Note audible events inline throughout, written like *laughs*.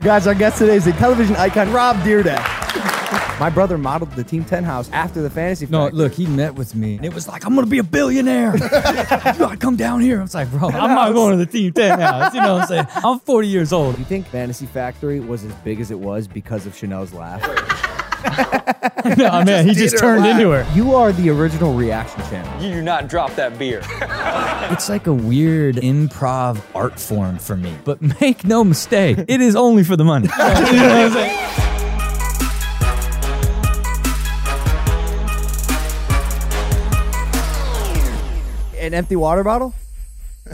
Guys, our guest today is a television icon, Rob Dyrdek. My brother modeled the Team 10 house after the fantasy factory. No, look, he met with me and it was like, I'm gonna be a billionaire. *laughs* you gotta come down here. I was like, bro, I'm not going to the Team 10 house. You know what I'm saying? I'm 40 years old. You think Fantasy Factory was as big as it was because of Chanel's laugh? No, man, he just turned into her. You are the original reaction channel. You do not drop that beer. *laughs* It's like a weird improv art form for me. But make no mistake, it is only for the money. *laughs* you know what I'm saying? An empty water bottle? *laughs*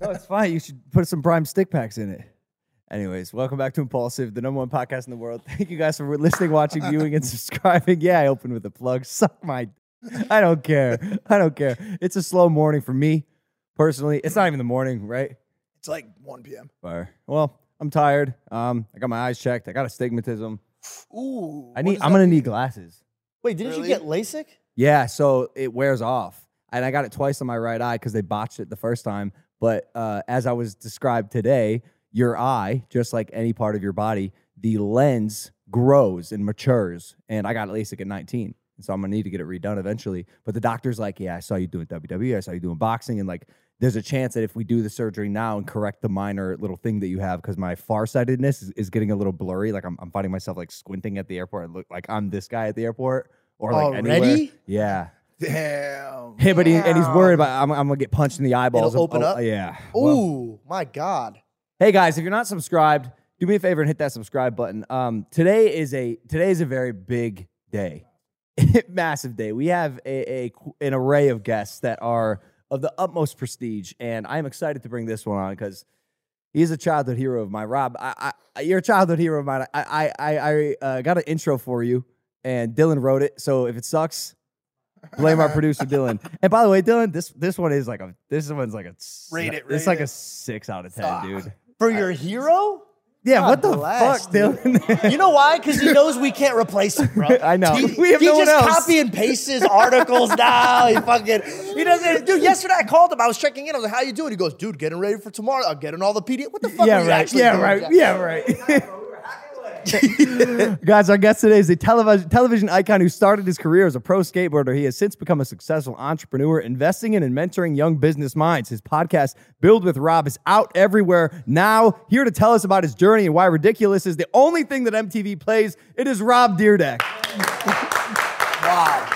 no, it's fine. You should put some prime stick packs in it. Anyways, welcome back to Impaulsive, the number one podcast in the world. *laughs* Thank you guys for listening, watching, viewing, and *laughs* subscribing. Yeah, I opened with a plug. *laughs* Suck my. I don't care. I don't care. It's a slow morning for me, personally. It's not even the morning, right? It's like 1 p.m. Fire. Well, I'm tired. Um, I got my eyes checked. I got astigmatism. Ooh. I need. I'm gonna mean? need glasses. Wait, didn't Really? you get LASIK? Yeah, so it wears off. And I got it twice on my right eye because they botched it the first time. But uh, as I was described today, your eye, just like any part of your body, the lens grows and matures. And I got LASIK at 19. And so I'm gonna need to get it redone eventually. But the doctor's like, Yeah, I saw you doing WWE, I saw you doing boxing, and like there's a chance that if we do the surgery now and correct the minor little thing that you have, because my farsightedness is, is getting a little blurry. Like I'm, I'm finding myself like squinting at the airport. I look like I'm this guy at the airport or like anywhere. Yeah. Damn. Hey, but he, and he's worried about I'm, I'm gonna get punched in the eyeballs. It'll open Oh, up? Yeah. Well, Ooh, my God. Hey guys, if you're not subscribed, do me a favor and hit that subscribe button. Um, today is a today is a very big day, *laughs* massive day. We have a, a an array of guests that are of the utmost prestige, and I'm excited to bring this one on because he's a childhood hero of mine. Rob, I, I, you're a childhood hero of mine. I, I, I, I uh, got an intro for you, and Dylan wrote it. So if it sucks, blame our producer Dylan. *laughs* And by the way, Dylan, this this one is like a this one's like a Rate it, It's rate like it. a six out of ten, dude. For your hero? Yeah, God what the bless, fuck, dude. You know why? Because he knows we can't replace him, bro. *laughs* I know. He, *laughs* We have he no one just else. copy and pastes his articles now. He fucking he doesn't. Dude, yesterday I called him. I was checking in. I was like, "How you doing?" He goes, "Dude, getting ready for tomorrow. I'm getting all the PDF. What the fuck? yeah, are you right. Yeah, right. Jack?" Yeah, right. *laughs* *laughs* Guys, our guest today is a television television icon who started his career as a pro skateboarder. He has since become a successful entrepreneur, investing in and mentoring young business minds. His podcast, Build with Rob, is out everywhere now. Here to tell us about his journey and why ridiculous is the only thing that MTV plays. It is Rob Dyrdek. *laughs* Wow.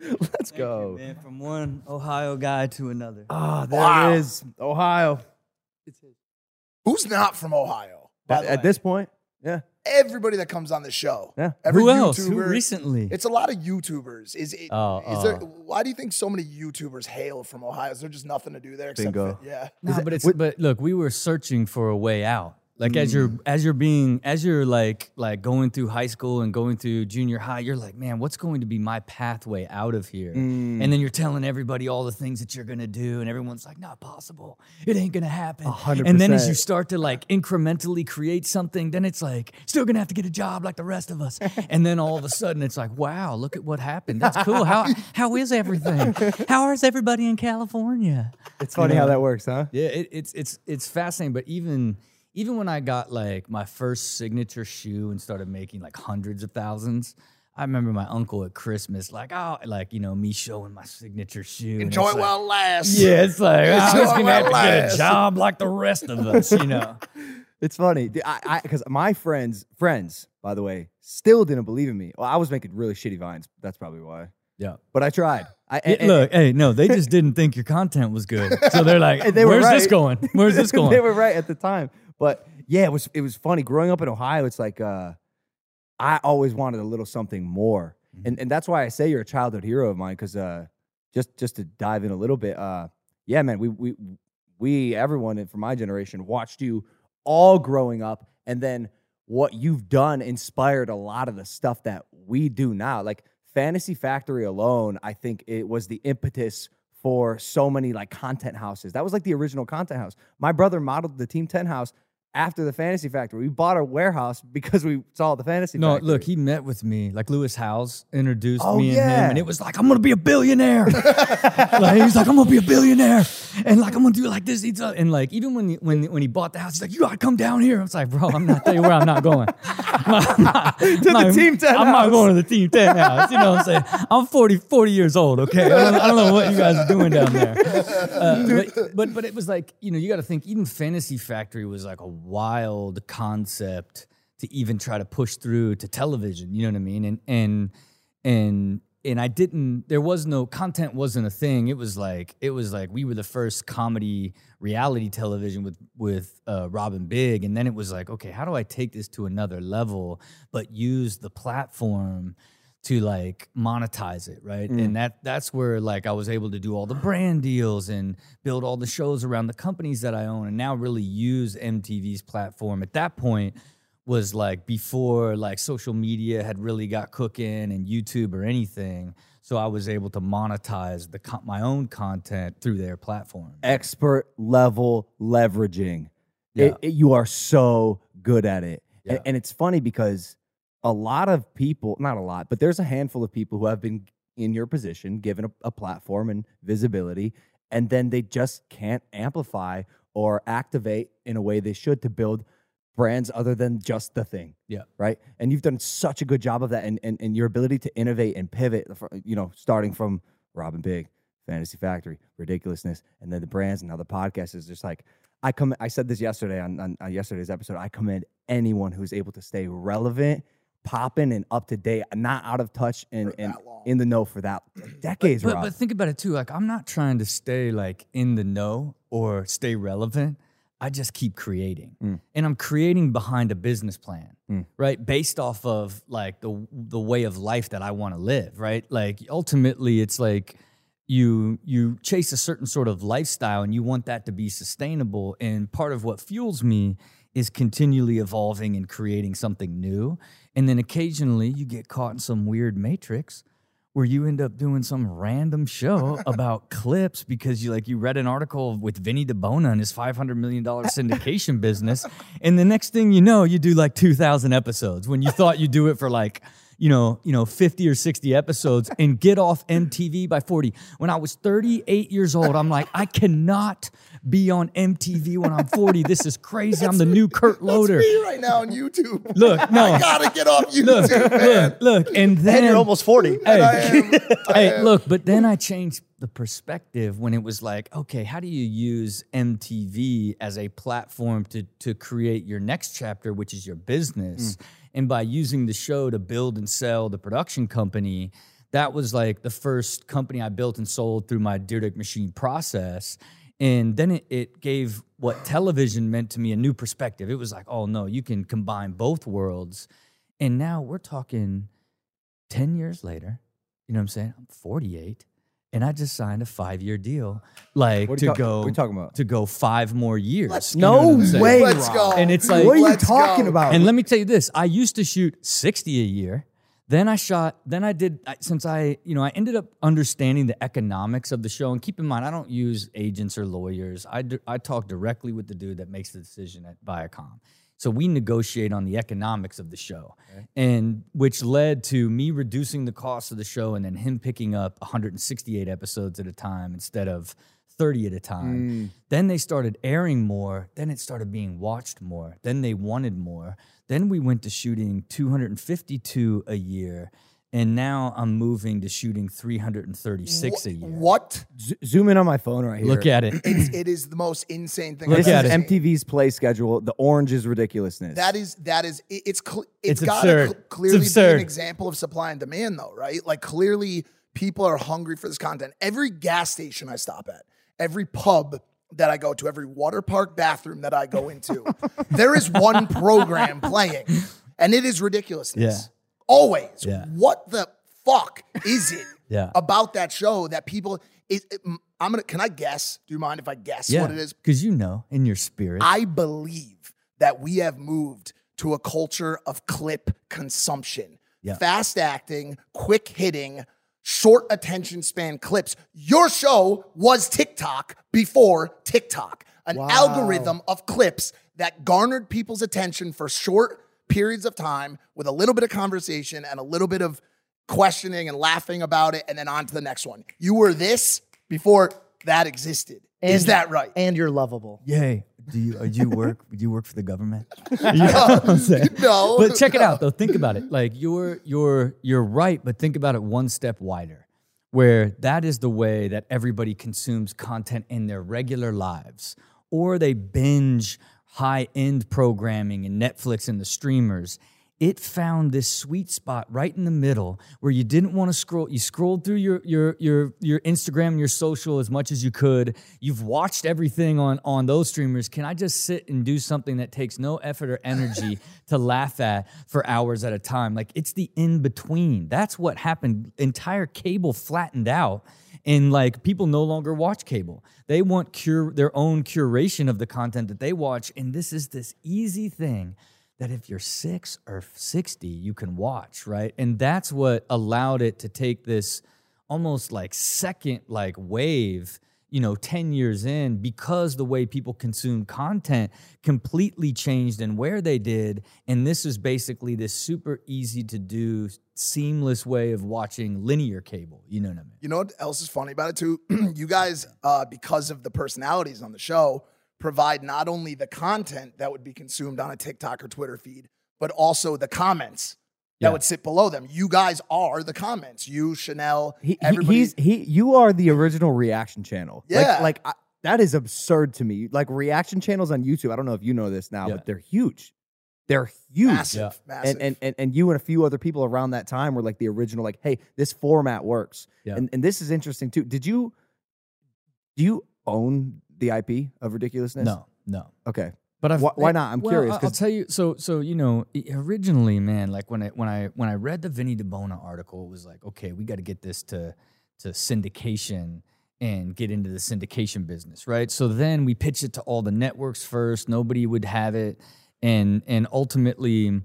Let's go. Man, from one Ohio guy to another. Oh, there Wow. it is, Ohio. Who's not from Ohio? By At, the at this point, yeah. everybody that comes on the show. Yeah. Every Who else? Who recently? It's a lot of YouTubers. Is it? Oh, is there? oh. Why do you think so many YouTubers hail from Ohio? Is there just nothing to do there except Bingo. fit? yeah? No, but it's but look, we were searching for a way out. Like as you're mm. as you're being as you're like like going through high school and going through junior high, you're like, man, what's going to be my pathway out of here? And then mm. you're telling everybody all the things that you're gonna do, and everyone's like, not possible. It ain't gonna happen. hundred And then as you start to like incrementally create something, then it's like still gonna have to get a job like the rest of us. *laughs* and then all of a sudden it's like, wow, look at what happened. That's cool. How how is everything? How is everybody in California? It's funny how that works, huh? Yeah, it, it's it's it's fascinating. But even even when I got like my first signature shoe and started making like hundreds of thousands, I remember my uncle at Christmas, like oh, like you know me showing my signature shoe. and Enjoy it like- while it lasts. Yeah, it's like oh, I was gonna while have to get a job like the rest of us, you know. *laughs* It's funny. Because my friends friends by the way still didn't believe in me. Well, I was making really shitty vines. That's probably why. Yeah. But I tried. I and- Look, hey, no, they just *laughs* didn't think your content was good, so they're like, *laughs* they "Where's this going? Where's this going?" they were right at the time. But yeah, it was it was funny growing up in Ohio. It's like uh, I always wanted a little something more, Mm-hmm. and and that's why I say you're a childhood hero of mine. Because uh, just just to dive in a little bit, uh, yeah, man, we we we, everyone in- from my generation, watched you all growing up, and then what you've done inspired a lot of the stuff that we do now. Like Fantasy Factory alone, I think it was the impetus for so many like content houses. That was like the original content house. My brother modeled the Team 10 house after the Fantasy Factory. We bought a warehouse because we saw the Fantasy No, Factory. look, he met with me. Like Lewis Howes introduced Oh, me and yeah. him, and it was like, I'm gonna be a billionaire. *laughs* like he's like, I'm gonna be a billionaire, and like I'm gonna do like this. He's uh, and like even when he, when when he bought the house, he's like, you gotta come down here. I was like, bro, I'm not telling you where I'm not going. *laughs* I'm not, to the Team 10 I'm not going to the Team 10 house. You know what I'm saying? I'm 40 40 years old. Okay, I don't, I don't know what you guys are doing down there. Uh, but, but but it was like you know you got to think even Fantasy Factory was like a wild concept to even try to push through to television. You know what I mean? And and and and I didn't. There was no content. wasn't a thing. It was like it was like we were the first comedy reality television with with uh, Rob & Big, and then it was like, okay, how do I take this to another level, but use the platform to like monetize it, right? Mm. And that that's where like I was able to do all the brand deals and build all the shows around the companies that I own, and now really use MTV's platform. At that point was like before like social media had really got cooking and YouTube or anything. So I was able to monetize the co- my own content through their platform. expert level leveraging. Yeah. It- it- you are so good at it. And, and it's funny because a lot of people, not a lot, but there's a handful of people who have been in your position, given a, a platform and visibility, and then they just can't amplify or activate in a way they should to build brands other than just the thing. Yeah. Right. And you've done such a good job of that and, and, and your ability to innovate and pivot, you know, starting from Rob & Big, Fantasy Factory, ridiculousness, and then the brands and now the podcast is just like I come. I said this yesterday on, on, on yesterday's episode. I commend anyone who's able to stay relevant, popping, and up to date, not out of touch and, and in the know for that decades. But, Rob. but think about it too. Like I'm not trying to stay like in the know or stay relevant. I just keep creating, Mm. and I'm creating behind a business plan, right? Based off of like the the way of life that I want to live, right? Like ultimately, it's like you you chase a certain sort of lifestyle, and you want that to be sustainable. And part of what fuels me is continually evolving and creating something new. And then occasionally, you get caught in some weird matrix where you end up doing some random show *laughs* about clips because you like you read an article with Vinny Di Bona and his five hundred million dollar *laughs* syndication business, and the next thing you know, you do like two thousand episodes when you thought you'd do it for like you know you know fifty or sixty episodes *laughs* and get off MTV by forty. When I was thirty eight years old, I'm like I cannot be on MTV when I'm forty. *laughs* This is crazy. I'm the new Kurt Loder. Me right now on YouTube. Look, *laughs* no. I gotta get off Look, YouTube, man. look, look, and then And you're almost 40. Hey, hey, look, but then I changed the perspective when it was like, okay, how do you use MTV as a platform to to create your next chapter, which is your business? Mm. And by using the show to build and sell the production company, that was like the first company I built and sold through my Dyrdek machine process. And then it, it gave what television meant to me a new perspective. It was like, oh no, you can combine both worlds. And now we're talking 10 years later, you know what I'm saying? I'm 48 and I just signed a 5-year deal like to ta- go what are you talking about? to go 5 more years. Let's You know no what I'm saying? way, Let's go. And it's like what are you Let's talking go. about? and let me tell you this: I used to shoot sixty a year. Then I shot. Then I did. Since I, you know, I ended up understanding the economics of the show. And keep in mind, I don't use agents or lawyers. I d- I talk directly with the dude that makes the decision at Viacom. So we negotiate on the economics of the show, and which led to me reducing the cost of the show, and then him picking up 168 episodes at a time instead of 30 at a time. Mm. Then they started airing more. Then it started being watched more. Then they wanted more. Then we went to shooting 252 a year. And now I'm moving to shooting 336 a year. What? Z- zoom in on my phone right here. Look at it. It's, it is the most insane thing. Look I've at ever it. seen. MTV's play schedule. The orange is ridiculousness. That is that is it- it's cl- It's it's got to absurd. cl- It's clearly be an example of supply and demand though, right? Like clearly people are hungry for this content. Every gas station I stop at, every pub that I go to, every water park bathroom that I go into, *laughs* there is one program playing and it is ridiculousness. Yeah. Always. Yeah. What the fuck is it *laughs* Yeah. about that show that people it, it- I'm gonna. Can I guess? Do you mind if I guess Yeah, what it is? because you know in your spirit. I believe that we have moved to a culture of clip consumption. Yeah. Fast acting, quick hitting, short attention span clips. Your show was TikTok before TikTok, an Wow. algorithm of clips that garnered people's attention for short periods of time with a little bit of conversation and a little bit of questioning and laughing about it, and then on to the next one. You were this before that existed. Is that right? And you're lovable. Yay. Do you uh, do you work do you work for the government? *laughs* *laughs* no. But check it out though. Think about it. Like you're you're you're right, but think about it one step wider. Where that is the way that everybody consumes content in their regular lives. Or they binge high-end programming and Netflix and the streamers. It found this sweet spot right in the middle where you didn't want to scroll. You scrolled through your your your your Instagram and your social as much as you could. You've watched everything on on those streamers. Can I just sit and do something that takes no effort or energy *laughs* to laugh at for hours at a time? Like it's the in between. That's what happened. Entire cable flattened out and like people no longer watch cable. They want cure their own curation of the content that they watch. And this is this easy thing that if you're six or 60 you can watch right? And that's what allowed it to take this almost like second like wave you know 10 years in because the way people consume content completely changed and where they did. And this is basically this super easy to do seamless way of watching linear cable. You know what i mean? You know what else is funny about it too? *clears throat* you guys, uh, because of the personalities on the show, provide not only the content that would be consumed on a TikTok or Twitter feed, but also the comments that Yeah. would sit below them. You guys are the comments. You, Chanel, He, he- everybody. he's he. You are the original reaction channel. Yeah. like, like I, that is absurd to me. Like reaction channels on YouTube. I don't know if you know this now, Yeah. but they're huge. They're huge. massive, Yeah. massive. And, and and and you and a few other people around that time were like the original. Like, hey, this format works. Yeah. And and this is interesting too. Did you do you own the IP of ridiculousness? no no Okay. But I've, Why- why not? I'm well, curious, I'll tell you. So, so you know, originally, man, like when I when I when I read the Vinny Di Bona article, it was like, okay, we got to get this to to syndication and get into the syndication business, right? So then we pitched it to all the networks first. Nobody would have it, and and ultimately,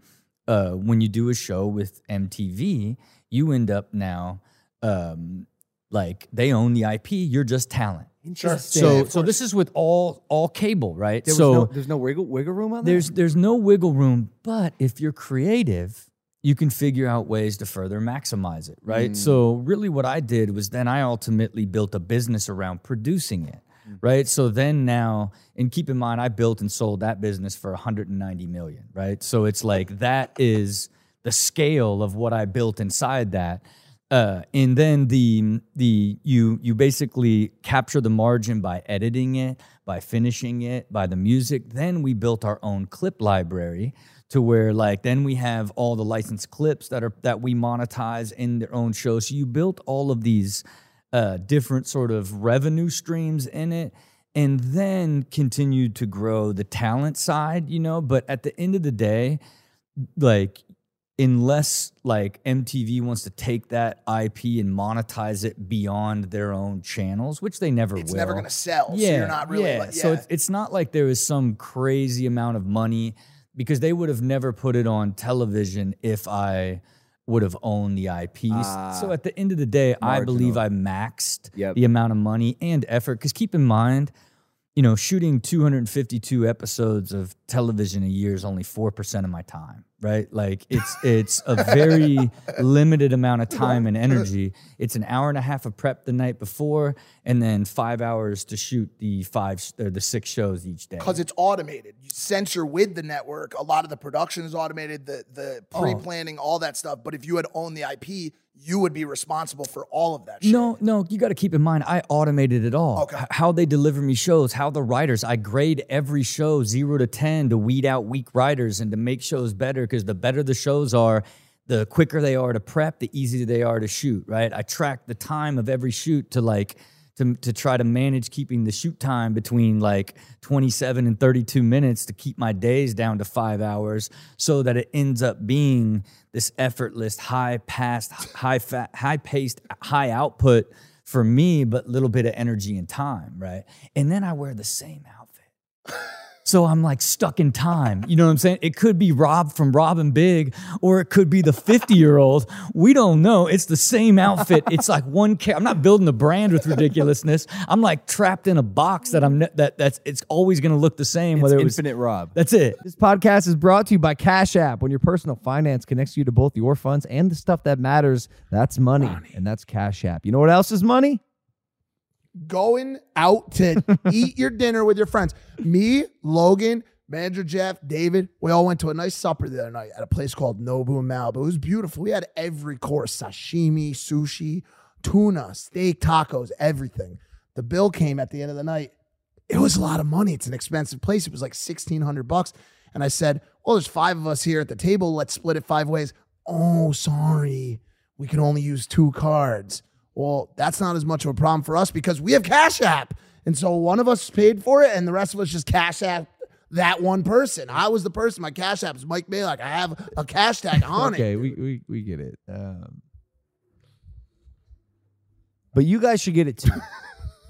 uh, when you do a show with MTV, you end up now. Um, like they own the IP, you're just talent. Interesting. So, Yeah, so this is with all all cable, right? There was so no, there's no wiggle wiggle room on there's that. there's no wiggle room, but if you're creative, you can figure out ways to further maximize it, right? Hmm. So really what I did was then I ultimately built a business around producing it. Hmm. Right. So then now, and keep in mind, I built and sold that business for 190 million. Right. So it's like that is the scale of what I built inside that. Uh, and then the the you you basically capture the margin by editing it, by finishing it, by the music. Then we built our own clip library to where like then we have all the licensed clips that are that we monetize in their own show. So you built all of these uh, different sort of revenue streams in it and then continued to grow the talent side, you know. But at the end of the day, like unless like MTV wants to take that IP and monetize it beyond their own channels, which they never it's will. never going to sell. so you're not really yeah. like, yeah. So it's, it's not like there is some crazy amount of money because they would have never put it on television if I would have owned the IP. Ah. so at the end of the day, I believe I maxed Yep. the amount of money and effort. Because keep in mind, you know, shooting 252 episodes of television a year is only 4% of my time, right? Like it's it's a very *laughs* limited amount of time and energy. It's an hour and a half of prep the night before and then 5 hours to shoot the five or the six shows each day. because it's automated. You censor with the network. A lot of the production is automated, the the Oh. pre planning, all that stuff. But if you had owned the IP, you would be responsible for all of that. Shit. No, no, you got to keep in mind, I automated it all. Okay. H- how they deliver me shows, how the writers, I grade every show zero to 10 to weed out weak writers and to make shows better because the better the shows are, the quicker they are to prep, the easier they are to shoot, right? I track the time of every shoot to like, to, to try to manage keeping the shoot time between like 27 and 32 minutes to keep my days down to five hours so that it ends up being this effortless, high paced, high fat, high paced, high output for me, but little bit of energy and time, right? And then I wear the same outfit. So I'm like stuck in time. You know what I'm saying? It could be Rob from Rob & Big, or it could be the 50 year old. We don't know. It's the same outfit. *laughs* It's like one. Ca- I'm not building a brand with ridiculousness. I'm like trapped in a box that I'm ne- that that's it's always going to look the same. It's whether it was Infinite Rob. that's it. This podcast is brought to you by Cash App. When your personal finance connects you to both your funds and the stuff that matters, that's money, and that's Cash App. You know what else is money? Going out to *laughs* eat your dinner with your friends. Me, Logan, manager Jeff, David, we all went to a nice supper the other night at a place called Nobu in Malibu. It was beautiful. We had every course sashimi, sushi, tuna, steak, tacos, everything. The bill came at the end of the night. It was a lot of money. It's an expensive place. It was like 1600 bucks. And I said, Well, there's five of us here at the table. Let's split it five ways. Oh, sorry. We can only use two cards. Well, that's not as much of a problem for us because we have Cash App. And so one of us paid for it and the rest of us just Cash App that one person. I was the person. My Cash App is Mike Majlak. I have a cash tag *laughs* on okay, it. we, we we get it. Um, but you guys should get it too. *laughs*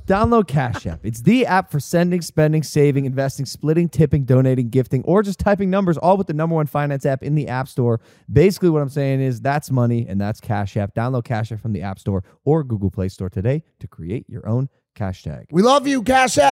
Download Cash App. It's the app for sending, spending, saving, investing, splitting, tipping, donating, gifting, or just typing numbers, all with the number one finance app in the App Store. Basically, what I'm saying is that's money and that's Cash App. Download Cash App from the App Store or Google Play Store today to create your own cash tag. We love you, Cash App.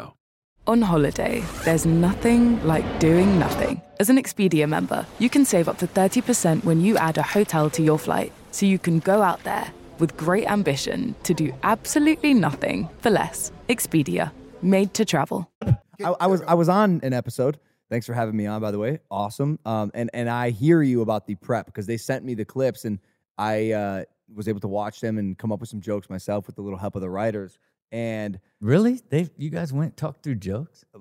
On holiday, there's nothing like doing nothing. As an Expedia member, you can save up to 30% when you add a hotel to your flight, so you can go out there with great ambition to do absolutely nothing for less. Expedia, made to travel. I, I was I was on an episode. Thanks for having me on, by the way. Awesome. Um, and and I hear you about the prep because they sent me the clips and I uh, was able to watch them and come up with some jokes myself with the little help of the writers. And Really? They you guys went talk through jokes? Uh,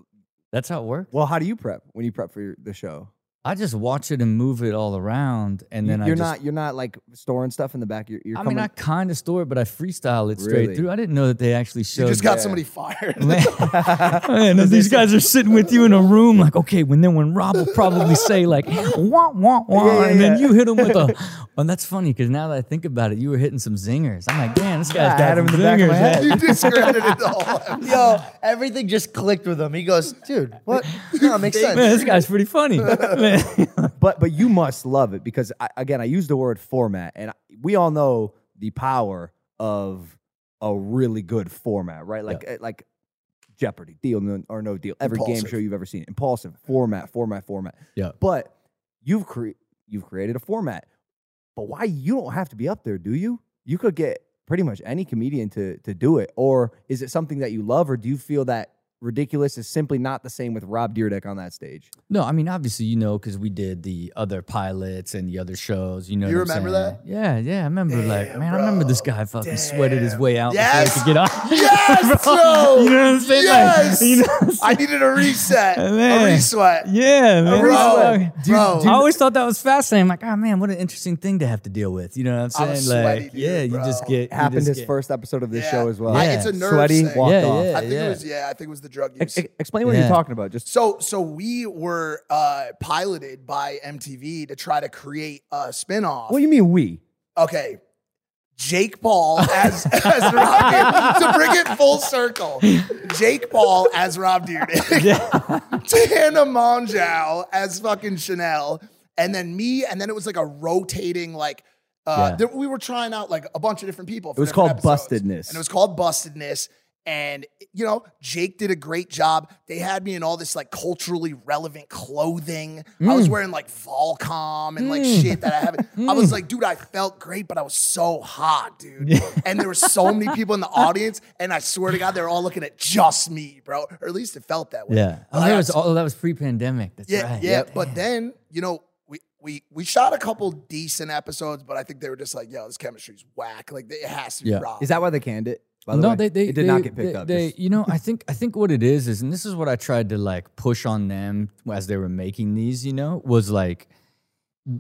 That's how it works. well, how do you prep when you prep for your, the show? I just watch it and move it all around, and You- then you're I just, not you're not like storing stuff in the back. You're, you're I coming. mean, I kind of store it, but I freestyle it straight Really? through. I didn't know that they actually showed. You just got Yeah. somebody fired. *laughs* Man, *laughs* man, these guys are sitting with you in a room, like, okay, when then when Rob will probably say like, wah wah wah, Yeah, yeah, and then yeah. you hit him with a. *laughs* And that's funny because now that I think about it, you were hitting some zingers. I'm like, man, this guy's got him some in the back of my zingers, head. man. you discredited the whole Yo, everything just clicked with him. He goes, dude, what? No, it makes sense. Man, this guy's pretty funny. Man. *laughs* but but you must love it because I, again, I use the word format, and we all know the power of a really good format, right? Like eh, like Jeopardy, deal or no deal, every game show you've ever seen, Impaulsive format, format, format. Yeah. But you've cre- you've created a format, but why you don't have to be up there, do you? You could get pretty much any comedian to to do it, or is it something that you love, or do you feel that ridiculous is simply not the same with Rob Dyrdek on that stage? No, I mean obviously you know because we did the other pilots and the other shows. You know, You what I'm remember saying? Yeah, yeah. I remember. like, Damn, man, I remember this guy fucking sweated his way out Yes! before he could get on. Yes, Bro, bro. *laughs* You know what I'm saying? Like, Yes. you know I'm I needed a reset, Man. a resweat. Yeah, man. Bro, Fuck. bro. I always thought that was fascinating. I'm like, oh man, what an interesting thing to have to deal with. You know what I'm saying? I was like, sweaty, dude, yeah, you just bro. get you happened just his get- first episode of this Yeah. show as well. I- Yeah. it's a nerve Sweaty, thing. walked Yeah, off. yeah. I think it was yeah. I think it was the drug use. Ex- ex- explain what Yeah. you're talking about. Just So so we were uh, piloted by MTV to try to create a spinoff. what do you mean we? okay. Jake Paul as *laughs* as Rob Dyrdek. to bring it full circle. Jake Paul as Rob Dyrdek. Tana Mongeau as fucking Chanel. And then me, and then it was like a rotating like uh Yeah. there, we were trying out like a bunch of different people. for was called episodes. Bustedness. And it was called Bustedness. And you know, Jake did a great job. They had me in all this like culturally relevant clothing. I was mm. wearing like Volcom and like mm. shit that I haven't. *laughs* I was mm. like, dude, I felt great, but I was so hot, dude. And there were so many people in the audience, and I swear to God, they were all looking at just me, bro. Or at least it felt that way. Yeah. Oh, that got was oh, that was pre-pandemic. That's yeah, right. yeah. But then, you know, we we we shot a couple decent episodes, but I think they were just like, yo, this chemistry's whack. Like it has to be Yeah. Rob. Is that why they canned it? By the no, way? they, they it did they- not get picked they- up. They, *laughs* you know, I think I think what it is is, and this is what I tried to like push on them as they were making these. You know, was like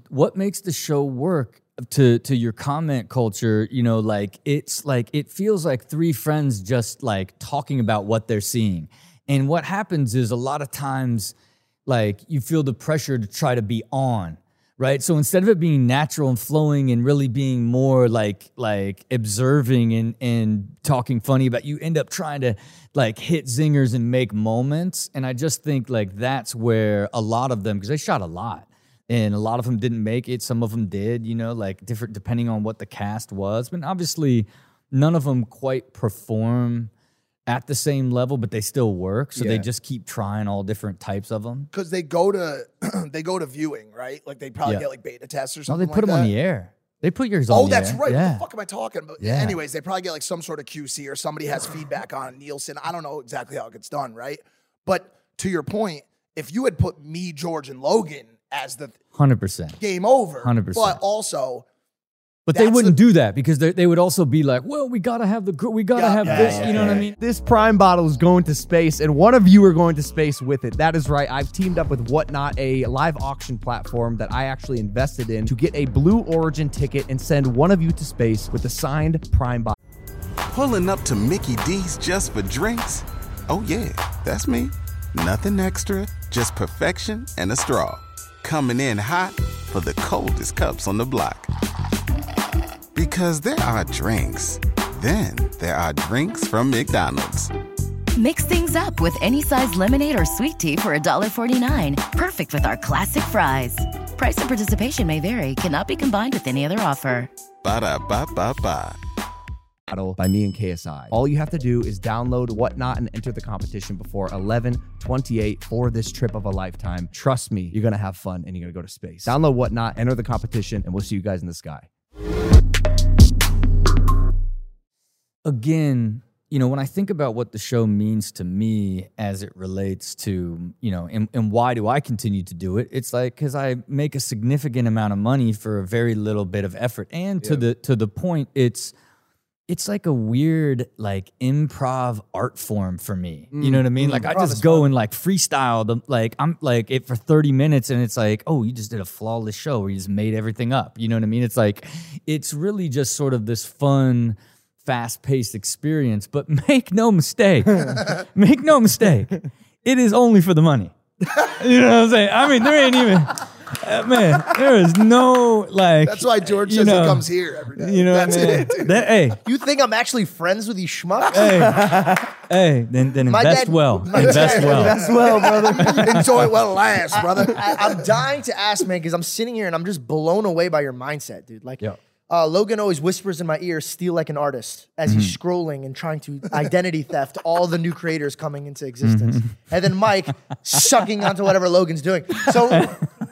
what makes the show work to to your comment culture you know like it's like it feels like three friends just like talking about what they're seeing and what happens is a lot of times like you feel the pressure to try to be on right? So instead of it being natural and flowing and really being more like like observing and and talking funny about you end up trying to like hit zingers and make moments. And i just think like that's where a lot of them because they shot a lot. And a lot of them didn't make it. Some of them did you know like different depending on what the cast was. But obviously none of them quite perform at the same level but they still work so they just keep trying all different types of them because they go to *clears throat* they go to viewing, right? Like they probably Yeah. get like beta tests or something. no they put like them on the air they put yours oh, on Oh, that's air. right. yeah What the fuck am I talking about? Yeah. Anyways, they probably get like some sort of QC or somebody has feedback on Nielsen. I don't know exactly how it gets done, right? But to your point, if you had put me, George, and Logan as the 100% game over, 100%. but also but they wouldn't the- do that because they, they would also be like well we gotta have the we gotta Yeah, have yeah, this yeah, you know what i mean This Prime bottle is going to space, and one of you are going to space with it. That is right. I've teamed up with Whatnot, a live auction platform that I actually invested in to get a Blue Origin ticket and send one of you to space with the signed Prime bottle. Pulling up to Mickey D's just for drinks? Oh, yeah, that's me. Nothing extra, just perfection and a straw. Coming in hot for the coldest cups on the block. Because there are drinks, then there are drinks from McDonald's. Mix things up with any size lemonade or sweet tea for $1.49. Perfect with our classic fries. Price and participation may vary, cannot be combined with any other offer. Ba da ba ba ba. Battle by me and KSI. All you have to do is download Whatnot and enter the competition before 1128 for this trip of a lifetime. Trust me, you're gonna have fun and you're gonna go to space. Download Whatnot, enter the competition, and we'll see you guys in the sky. Again, you know, when I think about what the show means to me as it relates to, you know, and, and why do I continue to do it? It's like because I make a significant amount of money for a very little bit of effort, and to the to the point, it's it's like a weird like improv art form for me. You know what I mean? Like I just go and like freestyle the like I'm like it for 30 minutes and it's like, oh, you just did a flawless show where you just made everything up. You know what I mean? It's like it's really just sort of this fun fast-paced experience, but *laughs* make no mistake. *laughs* make no mistake. It is only for the money. *laughs* you know what I'm saying? I mean, there ain't even uh, man, there is no like that's why George says know, he comes here every day. You know that's what I mean? it. dude. That, hey, You think I'm actually friends with these schmucks? hey, hey, then then My invest dad- well. Invest dad- well. invest well, brother. Enjoy it while it lasts, brother. I, I'm dying to ask, man, because I'm sitting here and I'm just blown away by your mindset, dude. Like, Yeah. Uh, Logan always whispers in my ear, "Steal like an artist," as he's Mm-hmm. scrolling and trying to *laughs* identity theft all the new creators coming into existence, Mm-hmm. and then Mike sucking onto whatever Logan's doing. So,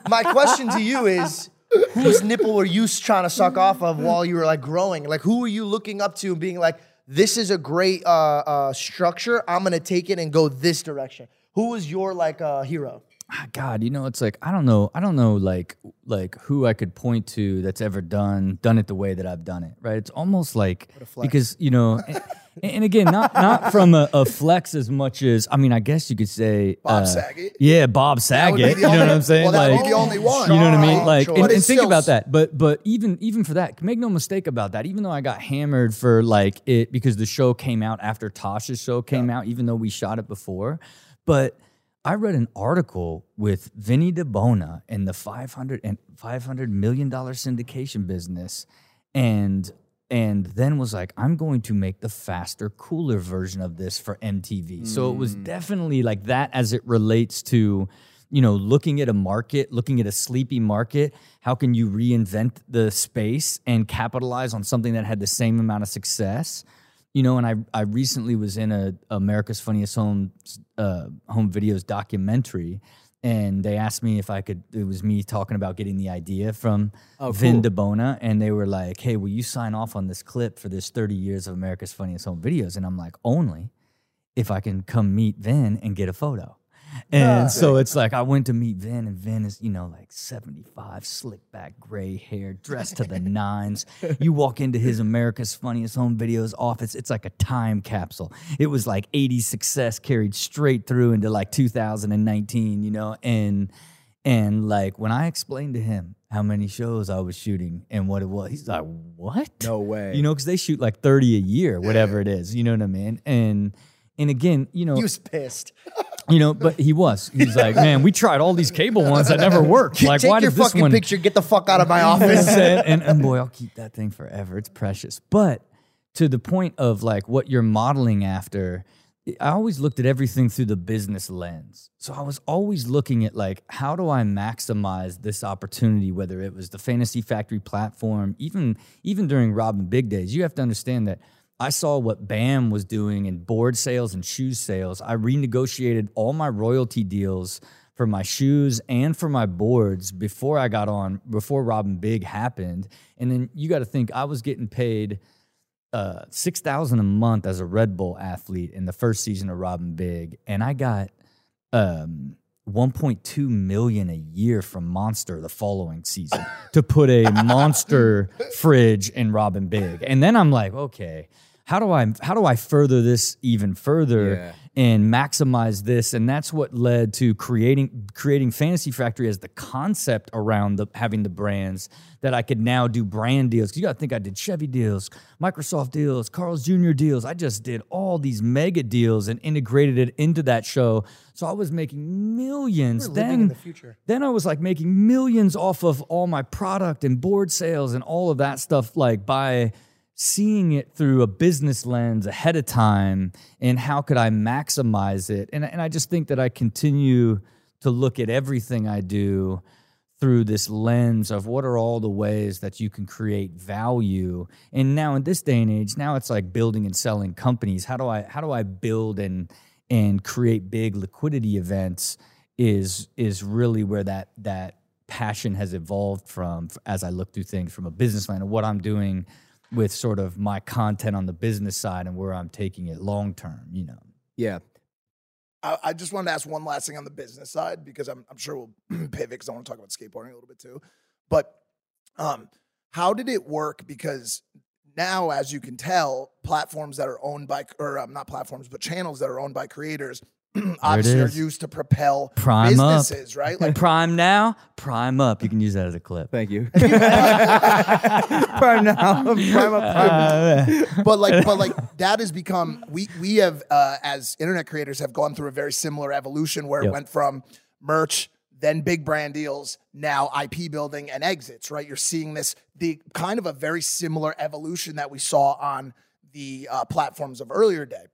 my question to you is. Whose nipple were you trying to suck off of while you were like growing? Like, who were you looking up to and being like, this is a great uh, uh, structure. I'm gonna take it and go this direction. Who was your like uh, hero? Ah, God, you know, it's like I don't know, I don't know, like like who I could point to that's ever done done it the way that I've done it, right? It's almost like because you know, and, and again, not not from a, a flex as much as I mean, I guess you could say Bob uh, Saget? yeah, Bob Saget. You know only- what I'm saying? well, like, the only one. You know what I mean? Like, and, and think about that. But but even even for that, make no mistake about that. Even though I got hammered for like it because the show came out after Tosh's show came out, even though we shot it before, but. I read an article with Vinny Di Bona in the 500 and 500 million dollar syndication business and and then was like I'm going to make the faster cooler version of this for MTV. So it was mm. definitely like that as it relates to you know looking at a market, looking at a sleepy market, how can you reinvent the space and capitalize on something that had the same amount of success? You know, and I I recently was in a America's Funniest Home uh, Home Videos documentary, and they asked me if I could. It was me talking about getting the idea from Vin Di Bona, and they were like, "Hey, will you sign off on this clip for this 30 years of America's Funniest Home Videos?" And I'm like, "Only if I can come meet Vin and get a photo." And so it's like I went to meet Vin, and Vin is, you know, like 75, slick back, gray hair, dressed to the *laughs* nines. You walk into his America's Funniest Home Videos office, it's like a time capsule. It was like 80 success carried straight through into like 2019, you know, and and like when I explained to him how many shows I was shooting and what it was, he's like, "What? No way. You know, because they shoot like 30 a year, whatever it is. You know what I mean? And and again, you know, He was pissed. *laughs* you know, but he was. He's like, man, we tried all these cable ones that never worked. Like, Take why your did this fucking one? picture. Get the fuck out of my *laughs* office. said- and, and boy, I'll keep that thing forever. It's precious. But to the point of like what you're modeling after, I always looked at everything through the business lens. So I was always looking at like, how do I maximize this opportunity? Whether it was the Fantasy Factory platform, even even during Rob & Big Days, you have to understand that. I saw what BAM was doing in board sales and shoes sales. I renegotiated all my royalty deals for my shoes and for my boards before I got on, before Rob & Big happened. And then you got to think I was getting paid uh, six thousand a month as a Red Bull athlete in the first season of Rob & Big, and I got um, 1.2 million a year from Monster the following season to put a Monster *laughs* fridge in Rob & Big, and then I'm like, okay. How do I how do I further this even further Yeah. and maximize this? And that's what led to creating creating Fantasy Factory as the concept around the having the brands that I could now do brand deals. 'Cause you got to think I did Chevy deals, Microsoft deals, Carl's Jr. deals. I just did all these mega deals and integrated it into that show. So I was making millions. We're then in the future. then I was like making millions off of all my product and board sales and all of that stuff, like by seeing it through a business lens ahead of time and how could I maximize it. And, and I just think that I continue to look at everything I do through this lens of what are all the ways that you can create value and now in this day and age now it's like building and selling companies how do i how do i build and and create big liquidity events is is really where that that passion has evolved from as i look through things from a business line and what i'm doing with sort of my content on the business side and where i'm taking it long term you know Yeah. I, I just wanted to ask one last thing on the business side because I'm, I'm sure we'll *clears throat* pivot because I want to talk about skateboarding a little bit too. But um, how did it work? Because now, as you can tell, platforms that are owned by, or um, not platforms, but channels that are owned by creators, obviously are used to propel Prime up. businesses, right? *laughs* Like prime now prime up you can use that as a clip Thank you. *laughs* prime now. Prime up. Prime. *laughs* but like but like that has become we we have uh, as internet creators have gone through a very similar evolution where it went from merch then big brand deals now ip building and exits right you're seeing this the kind of a very similar evolution that we saw on the uh, platforms of earlier day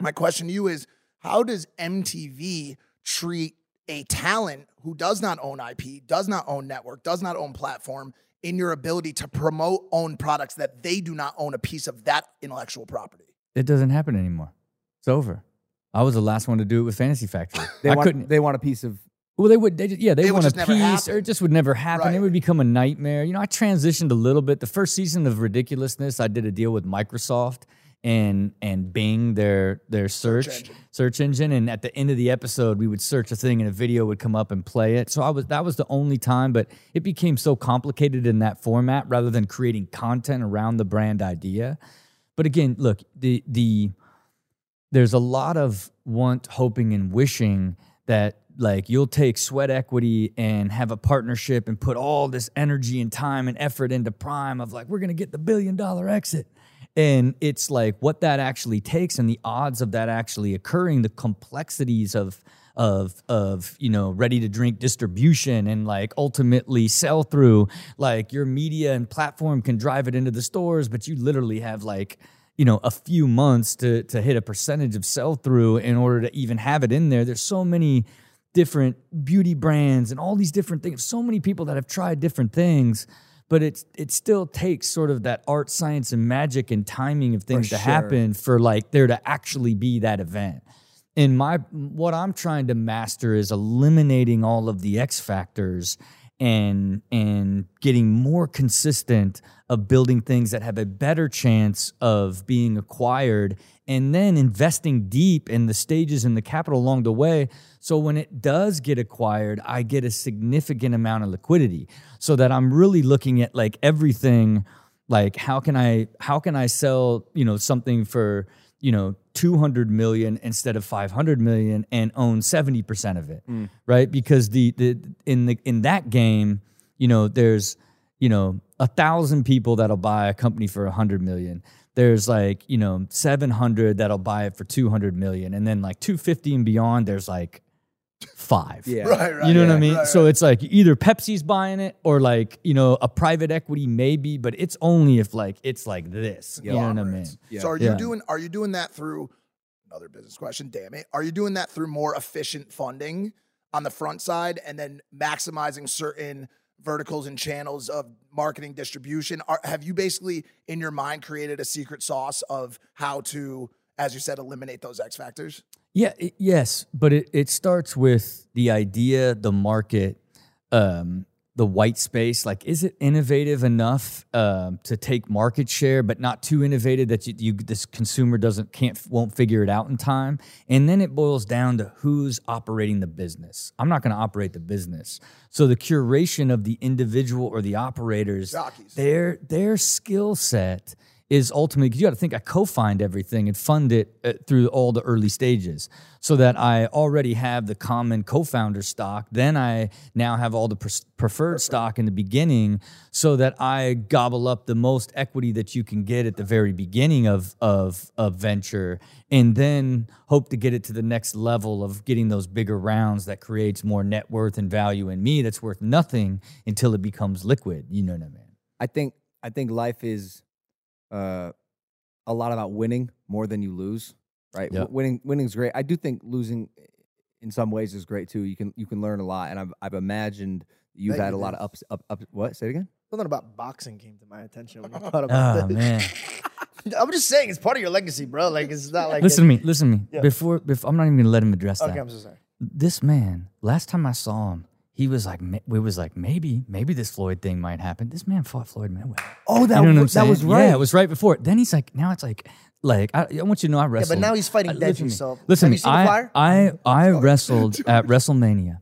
my question to you is how does mtv treat a talent who does not own ip does not own network does not own platform in your ability to promote own products that they do not own a piece of that intellectual property it doesn't happen anymore it's over i was the last one to do it with fantasy factory *laughs* They i want, couldn't They want a piece of. Well, they would. They just, yeah, they would want a never piece, happen. or it just would never happen. It would become a nightmare. You know, I transitioned a little bit. The first season of Ridiculousness, I did a deal with Microsoft and and Bing, their their search engine. search engine. And at the end of the episode, we would search a thing, and a video would come up and play it. So I was that was the only time, but it became so complicated in that format rather than creating content around the brand idea. But again, look, the the there's a lot of want, hoping, and wishing that like you'll take sweat equity and have a partnership and put all this energy and time and effort into prime of like we're gonna get the billion dollar exit. And it's like what that actually takes and the odds of that actually occurring, the complexities of of of you know ready to drink distribution and like ultimately sell through like your media and platform can drive it into the stores but you literally have like you know a few months to to hit a percentage of sell through in order to even have it in there. There's so many different beauty brands and all these different things. So many people that have tried different things but it's it still takes sort of that art science and magic and timing of things to sure. happen for like there to actually be that event and my what i'm trying to master is eliminating all of the x factors and and getting more consistent of building things that have a better chance of being acquired and then investing deep in the stages and the capital along the way. So when it does get acquired i get a significant amount of liquidity so that i'm really looking at like everything like how can i how can i sell you know something for you know 200 million instead of 500 million and own 70% of it mm. right? Because the the in the in that game you know there's you know a thousand people that'll buy a company for 100 million. There's like you know 700 that'll buy it for 200 million. And then like 250 and beyond there's like five Yeah. Right, right. you know what I mean? right, so it's like either Pepsi's buying it or like, you know, a private equity maybe, but it's only if like it's like this. You know what I mean? Yeah. So are you Yeah. doing are you doing that through another business question, damn it. Are you doing that through more efficient funding on the front side and then maximizing certain verticals and channels of marketing distribution? Are, have you basically in your mind created a secret sauce of how to as you said eliminate those X factors? Yeah, it, yes, but it, it starts with the idea, the market, um, the white space. Like, is it innovative enough um, to take market share, but not too innovative that you, you this consumer doesn't can't won't figure it out in time? And then it boils down to who's operating the business. I'm not going to operate the business, so the curation of the individual or the operators, Jockeys. their their skill set is ultimately 'cause you got to think I co-find everything and fund it uh, through all the early stages so that I already have the common co-founder stock then I now have all the preferred stock in the beginning so that I gobble up the most equity that you can get at the very beginning of of of venture and then hope to get it to the next level of getting those bigger rounds that creates more net worth and value in me that's worth nothing until it becomes liquid you know what I mean? I think I think life is uh, a lot about winning more than you lose. Right? Yeah. W- Winning winning's great. I do think losing in some ways is great too. You can you can learn a lot, and I've I've imagined you've Thank had you, a lot of Dennis. ups up up. What? Say it again. Something about boxing came to my attention when you *laughs* thought about oh this. man *laughs* I'm just saying it's part of your legacy, bro. Like it's not like listen to me. Listen to me. Yeah. Before, before, I'm not even gonna let him address Okay, that. I'm so sorry. This man, last time I saw him, he was like, we was like, maybe, maybe this Floyd thing might happen. This man fought Floyd Mayweather. Oh, that you know what was- that was right. Yeah, it was right before. it. Then he's like, now it's like, like I, I want you to know I Yeah, wrestled. but now he's fighting Uh, listen Deji. to me. Listen, have you me. seen the I. I, I wrestled at *laughs* WrestleMania.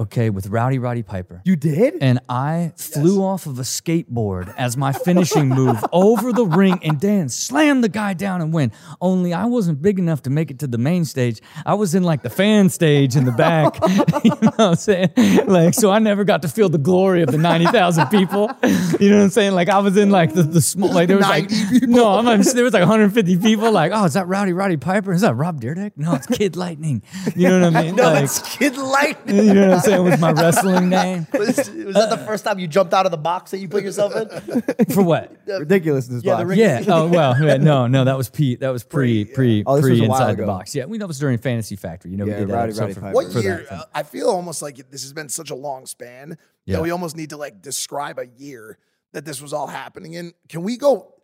Okay, with Rowdy Roddy Piper. You did? and I flew off of a skateboard as my finishing move *laughs* over the ring and then slammed the guy down and win. Only I wasn't big enough to make it to the main stage. I was in like the fan stage in the back. *laughs* you know what I'm saying? Like, so I never got to feel the glory of the 90,000 people. You know what I'm saying? Like, I was in like the, the small, like, there was like, 90 people. no, I'm, I'm- there was like 150 people. Like, oh, is that Rowdy Roddy Piper? Is that Rob Dyrdek? No, it's Kid Lightning. You know what I mean? *laughs* no, like, it's Kid Lightning. you know what I'm saying? With my wrestling *laughs* name. was, was that the first time you jumped out of the box that you put yourself in? *laughs* For what? Ridiculousness. Yeah, the box. ring- Yeah. Oh well. Yeah, no, no. That was pre. That was pre. Pre. Oh, this was pre a while inside the ago. box. Yeah. We know it was during Fantasy Factory. You know, Yeah, we did that Rowdy episode Roddy for, Piper. What for year? that. uh, I feel almost like this has been such a long span Yeah. that we almost need to like describe a year that this was all happening in. Can we go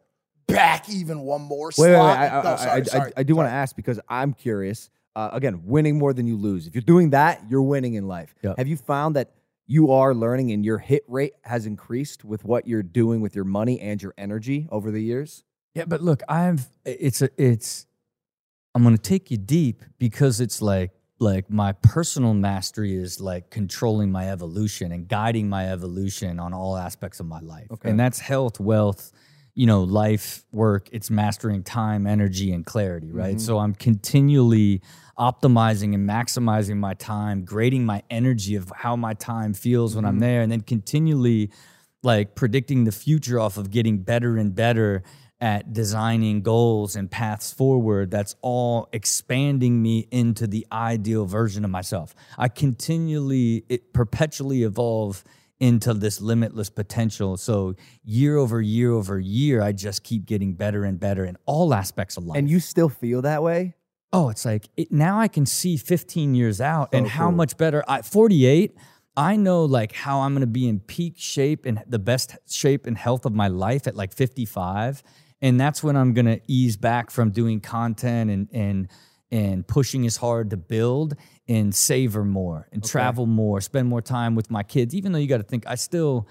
back even one more Wait, wait, wait. slot? I, I, No, I- sorry, I- sorry, I do want to sorry. ask because I'm curious. Uh, again, winning more than you lose. If you're doing that, you're winning in life. Yep. Have you found that you are learning and your hit rate has increased with what you're doing with your money and your energy over the years? Yeah, but look, I've. It's a. It's. I'm gonna take you deep because it's like like my personal mastery is like controlling my evolution and guiding my evolution on all aspects of my life, Okay. and that's health, wealth, you know, life, work. It's mastering time, energy, and clarity, right? Mm-hmm. So I'm continually optimizing and maximizing my time, grading my energy of how my time feels when I'm mm-hmm. there, and then continually like predicting the future off of getting better and better at designing goals and paths forward that's all expanding me into the ideal version of myself i continually it perpetually evolve into this limitless potential so year over year over year i just keep getting better and better in all aspects of life And you still feel that way? oh, it's like it, now I can see 15 years out and So how cool. much better. I 48, I know like how I'm going to be in peak shape and the best shape and health of my life at like 55, and that's when I'm going to ease back from doing content and and and pushing as hard to build and savor more and travel more, spend more time with my kids. Even though you got to think, I still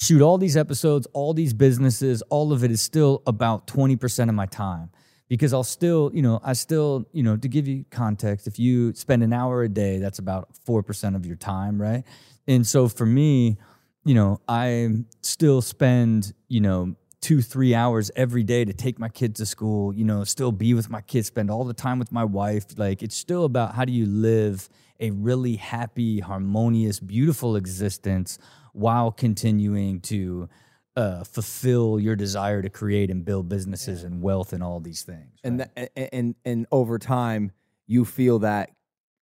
shoot all these episodes, all these businesses, all of it is still about 20% of my time because I'll still, you know, I still, you know, to give you context, if you spend an hour a day, that's about 4% of your time, right? And so for me, you know, I still spend, you know, two, three hours every day to take my kids to school, you know, still be with my kids, spend all the time with my wife. Like it's still about how do you live a really happy, harmonious, beautiful existence while continuing to uh, fulfill your desire to create and build businesses and wealth and all these things. and right? and and and over time you feel that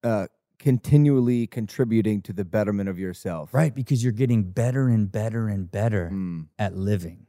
uh continually contributing to the betterment of yourself right, because you're getting better and better and better Mm, at living.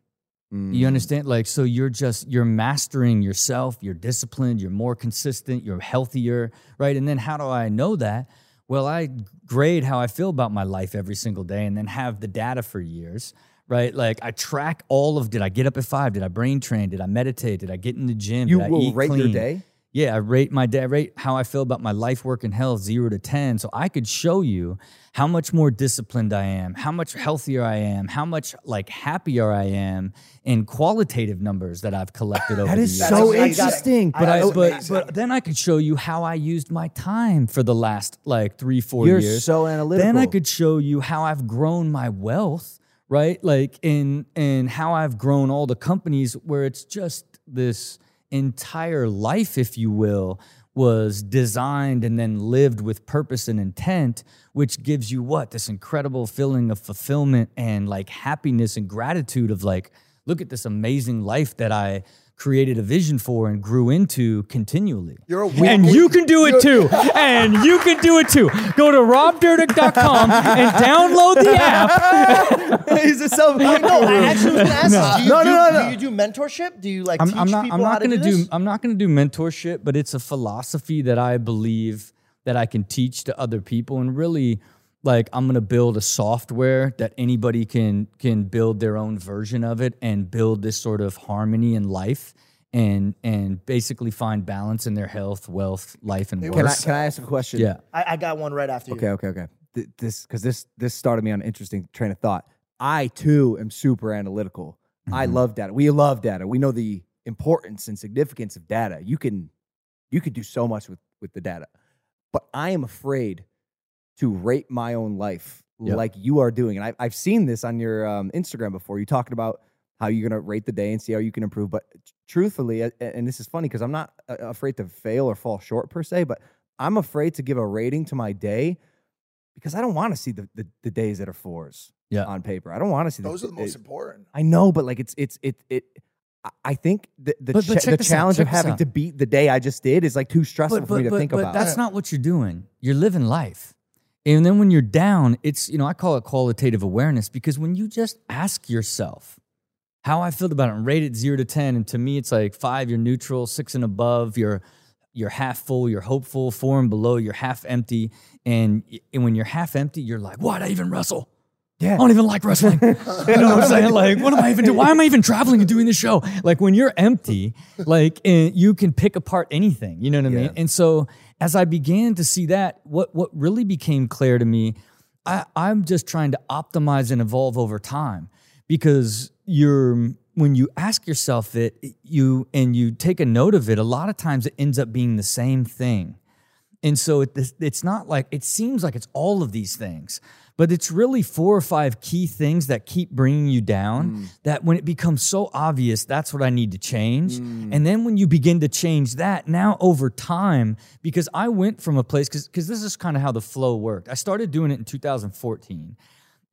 Mm. You understand? Like, so you're just, you're mastering yourself, you're disciplined, you're more consistent, you're healthier, right? And then how do I know that? Well, I grade how I feel about my life every single day and then have the data for years, right? Like, I track all of did I get up at five? Did I brain train? Did I meditate? Did I get in the gym? you Did I will eat rate your day Yeah, I rate my day, rate how I feel about my life, work, and health, zero to 10. So I could show you how much more disciplined I am, how much healthier I am, how much like happier I am in qualitative numbers that I've collected over that the is years. so I interesting but I, but, but then I could show you how I used my time for the last like three, four You're years. so analytical. Then I could show you how I've grown my wealth, right? Like in in how I've grown all the companies where it's just this entire life, if you will, was designed and then lived with purpose and intent, which gives you what? This incredible feeling of fulfillment and like happiness and gratitude of like, look at this amazing life that I created a vision for and grew into continually. You're a and weak- you can do it too. *laughs* And you can do it too. Go to robdyrdek.com and download the app. he's a self no, I actually was gonna ask. Do you, No, do, no, no, no. do you do mentorship? Do you like I'm, teach I'm not. people I'm how not to going to do, do. this? I'm not going to do mentorship, but it's a philosophy that I believe that I can teach to other people, and really, like I'm going to build a software that anybody can can build their own version of it and build this sort of harmony in life. And and basically find balance in their health, wealth, life, and work. can I can I ask a question yeah, I, I got one right after you. Okay, okay, okay. Th- This because this this started me on an interesting train of thought. I too am super analytical. I Mhm. love data. We love data. We know the importance and significance of data. You can you can do so much with with the data, but I am afraid to rate my own life Yep. like you are doing. And I, I've seen this on your um, Instagram before. You talking about how you're gonna rate the day and see how you can improve. But truthfully, and this is funny because I'm not uh, afraid to fail or fall short per se, but I'm afraid to give a rating to my day because I don't want to see the, the, the days that are fours Yeah. on paper. I don't want to see Those the, are the most it- important. I know, but like it's it's it it. I- I think the the, But- but cha- check the this out, challenge of having out. to beat the day I just did is like too stressful for me to think about. that's not what you're doing. You're living life. And then when you're down, it's, you know, I call it qualitative awareness because when you just ask yourself how I feel about it and rate it zero to 10, and to me, it's like five, you're neutral, six and above, you're, you're half full, you're hopeful, four and below, you're half empty. And, and when you're half empty, you're like, why'd I even wrestle? Yeah. I don't even like wrestling. *laughs* you know what I'm saying? Like, what am I even doing? Why am I even traveling and doing this show? Like, when you're empty, like, and you can pick apart anything. You know what I mean? And so, as I began to see that, what what really became clear to me, I, I'm just trying to optimize and evolve over time because you're when you ask yourself it, you and you take a note of it. A lot of times, it ends up being the same thing. And so it, it's not like it seems like it's all of these things, but it's really four or five key things that keep bringing you down. Mm. That when it becomes so obvious, that's what I need to change. Mm. And then when you begin to change that, now over time, because I went from a place, because this is kind of how the flow worked. I started doing it in 2014.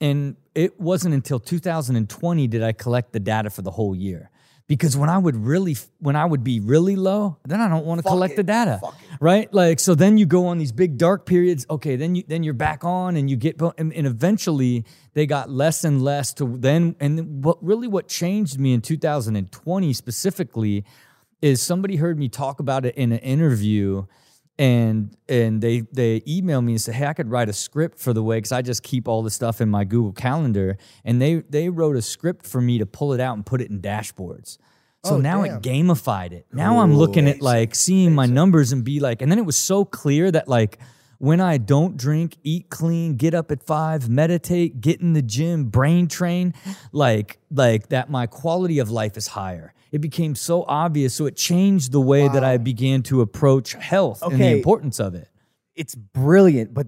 And it wasn't until 2020 did I collect the data for the whole year. Because when I would really, when I would be really low, then I don't want to Fuck collect it. the data, right? Like so, then you go on these big dark periods. Okay, then you then you're back on, and you get, and, and eventually they got less and less to then. And what really what changed me in 2020 specifically is somebody heard me talk about it in an interview and and they they emailed me and said, "Hey, I could write a script for the way because I just keep all the stuff in my Google Calendar." And they they wrote a script for me to pull it out and put it in dashboards. So Oh, now damn. it gamified it. Now I'm looking at like seeing my numbers and be like, and then it was so clear that like when I don't drink, eat clean, get up at five, meditate, get in the gym, brain train, like like that my quality of life is higher. It became so obvious. So it changed the way that I began to approach health and the Okay. importance of it. it's brilliant, but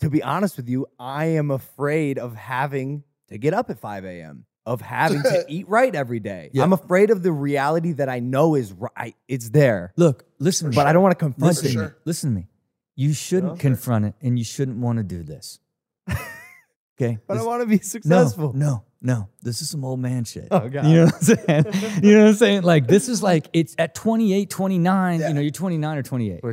to be honest with you, I am afraid of having to get up at 5 a.m. Of having to *laughs* eat right every day. Yeah. I'm afraid of the reality that I know is right. It's there, Look, listen, but I don't want to confront it. me. Listen to me. You shouldn't confront it, and you shouldn't want to do this. *laughs* Okay, But I want to be successful. No, no, no. This is some old man shit. Oh, God. You know what I'm saying? *laughs* you know what I'm saying? Like this is like it's at 28, 29. You know, you're 29 or 28. We're.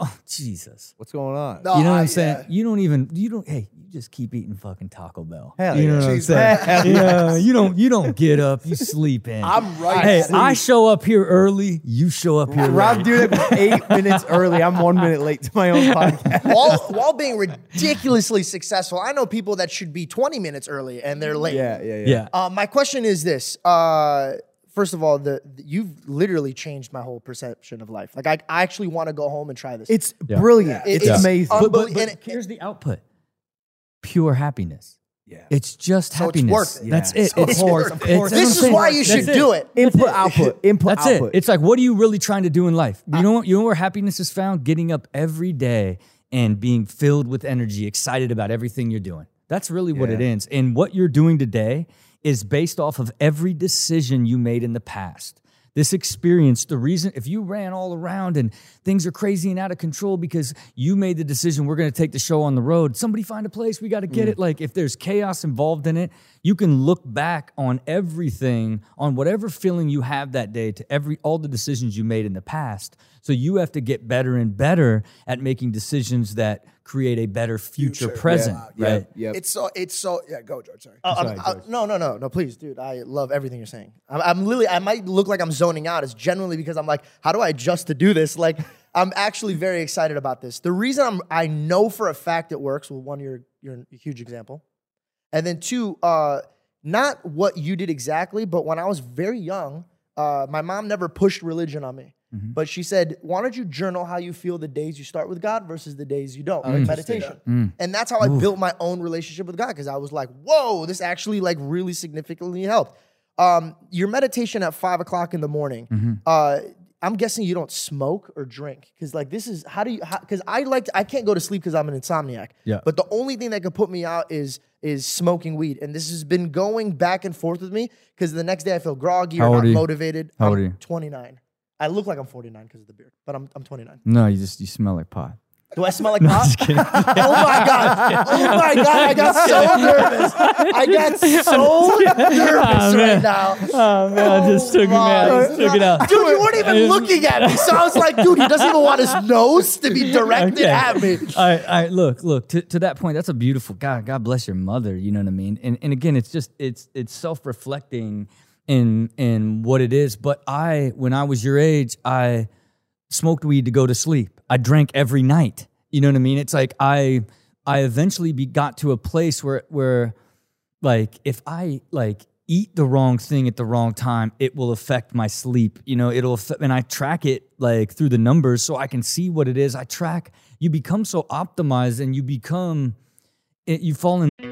Oh, Jesus. What's going on? No, you know what I- I'm saying? yeah. You don't even you don't hey, you just keep eating fucking Taco Bell. Hell you know yeah. what I'm saying? Hell yeah, you don't you don't get up, you sleep in. I'm right. Hey, at. I show up here early, you show up here Rob late. Dyrdek was eight minutes early. I'm one minute late to my own podcast. while while being ridiculously successful, I know people that should be 20 minutes early and they're late. Yeah, yeah, yeah. Yeah. Uh, my question is this. Uh, first of all, the, the- you've literally changed my whole perception of life. Like I, I actually want to go home and try this. It's brilliant. It- it's, it's amazing. un- But, but, but and it- here's the output. Pure happiness. Yeah. It's just So it's happiness. worth it. That's Yeah. it. So It's- of course, of it's- this is why you should That's do it. it. input, output, input, That's output. it. It's like, what are you really trying to do in life? You know, what- you know where happiness is found? Getting up every day and being filled with energy, excited about everything you're doing. That's really what it is. And what you're doing today is based off of every decision you made in the past. This experience, the reason, if you ran all around and things are crazy and out of control because you made the decision, we're going to take the show on the road, somebody find a place, we got to get it. Mm. Like, if there's chaos involved in it, you can look back on everything, on whatever feeling you have that day to every, all the decisions you made in the past. So you have to get better and better at making decisions that create a better future, Future, present, yeah, right? Yep. It's so. It's so. Yeah, go, George. Sorry. Uh, I'm- I- no, no, no, no. Please, dude. I love everything you're saying. I'm, I'm literally. I might look like I'm zoning out. It's genuinely because I'm like, how do I adjust to do this? Like, I'm actually very excited about this. The reason I'm, I know for a fact it works. Well, one, you're you're a huge example, and then two, uh, not what you did exactly, but when I was very young, uh, my mom never pushed religion on me. But she said, "Why don't you journal how you feel the days you start with God versus the days you don't, like meditation?" And that's how I built my own relationship with God because I was like, "Whoa, this actually like really significantly helped." Um, your meditation at five o'clock in the morning. Uh, I'm guessing you don't smoke or drink because like this is how do you? Because I like to- I can't go to sleep because I'm an insomniac. Yeah. But the only thing that could put me out is is smoking weed, and this has been going back and forth with me because the next day I feel groggy How or not motivated. How old I'm are you? 29. I look like I'm 49 because of the beard, but I'm I'm 29. No, you just you smell like pot. Do I smell *laughs* like pot? *laughs* oh my god! *laughs* Oh my god! I got so nervous. I got so oh, nervous oh, right now. Oh man, I just took it, man. I oh, just took it out. Dude, you weren't even looking at me, so I was like, dude, he doesn't even want his nose to be directed Okay. at me. All right, all right. Look, look. To, to that point, that's a beautiful God. God bless your mother. You know what I mean. And and again, it's just it's it's self reflecting in in what it is. But I, when I was your age, I smoked weed to go to sleep. I drank every night. You know what I mean? It's like I I eventually be, got to a place where where like if I like eat the wrong thing at the wrong time, it will affect my sleep. You know, it'll affect, and I track it like through the numbers so I can see what it is. I track. You become so optimized, and you become you fall in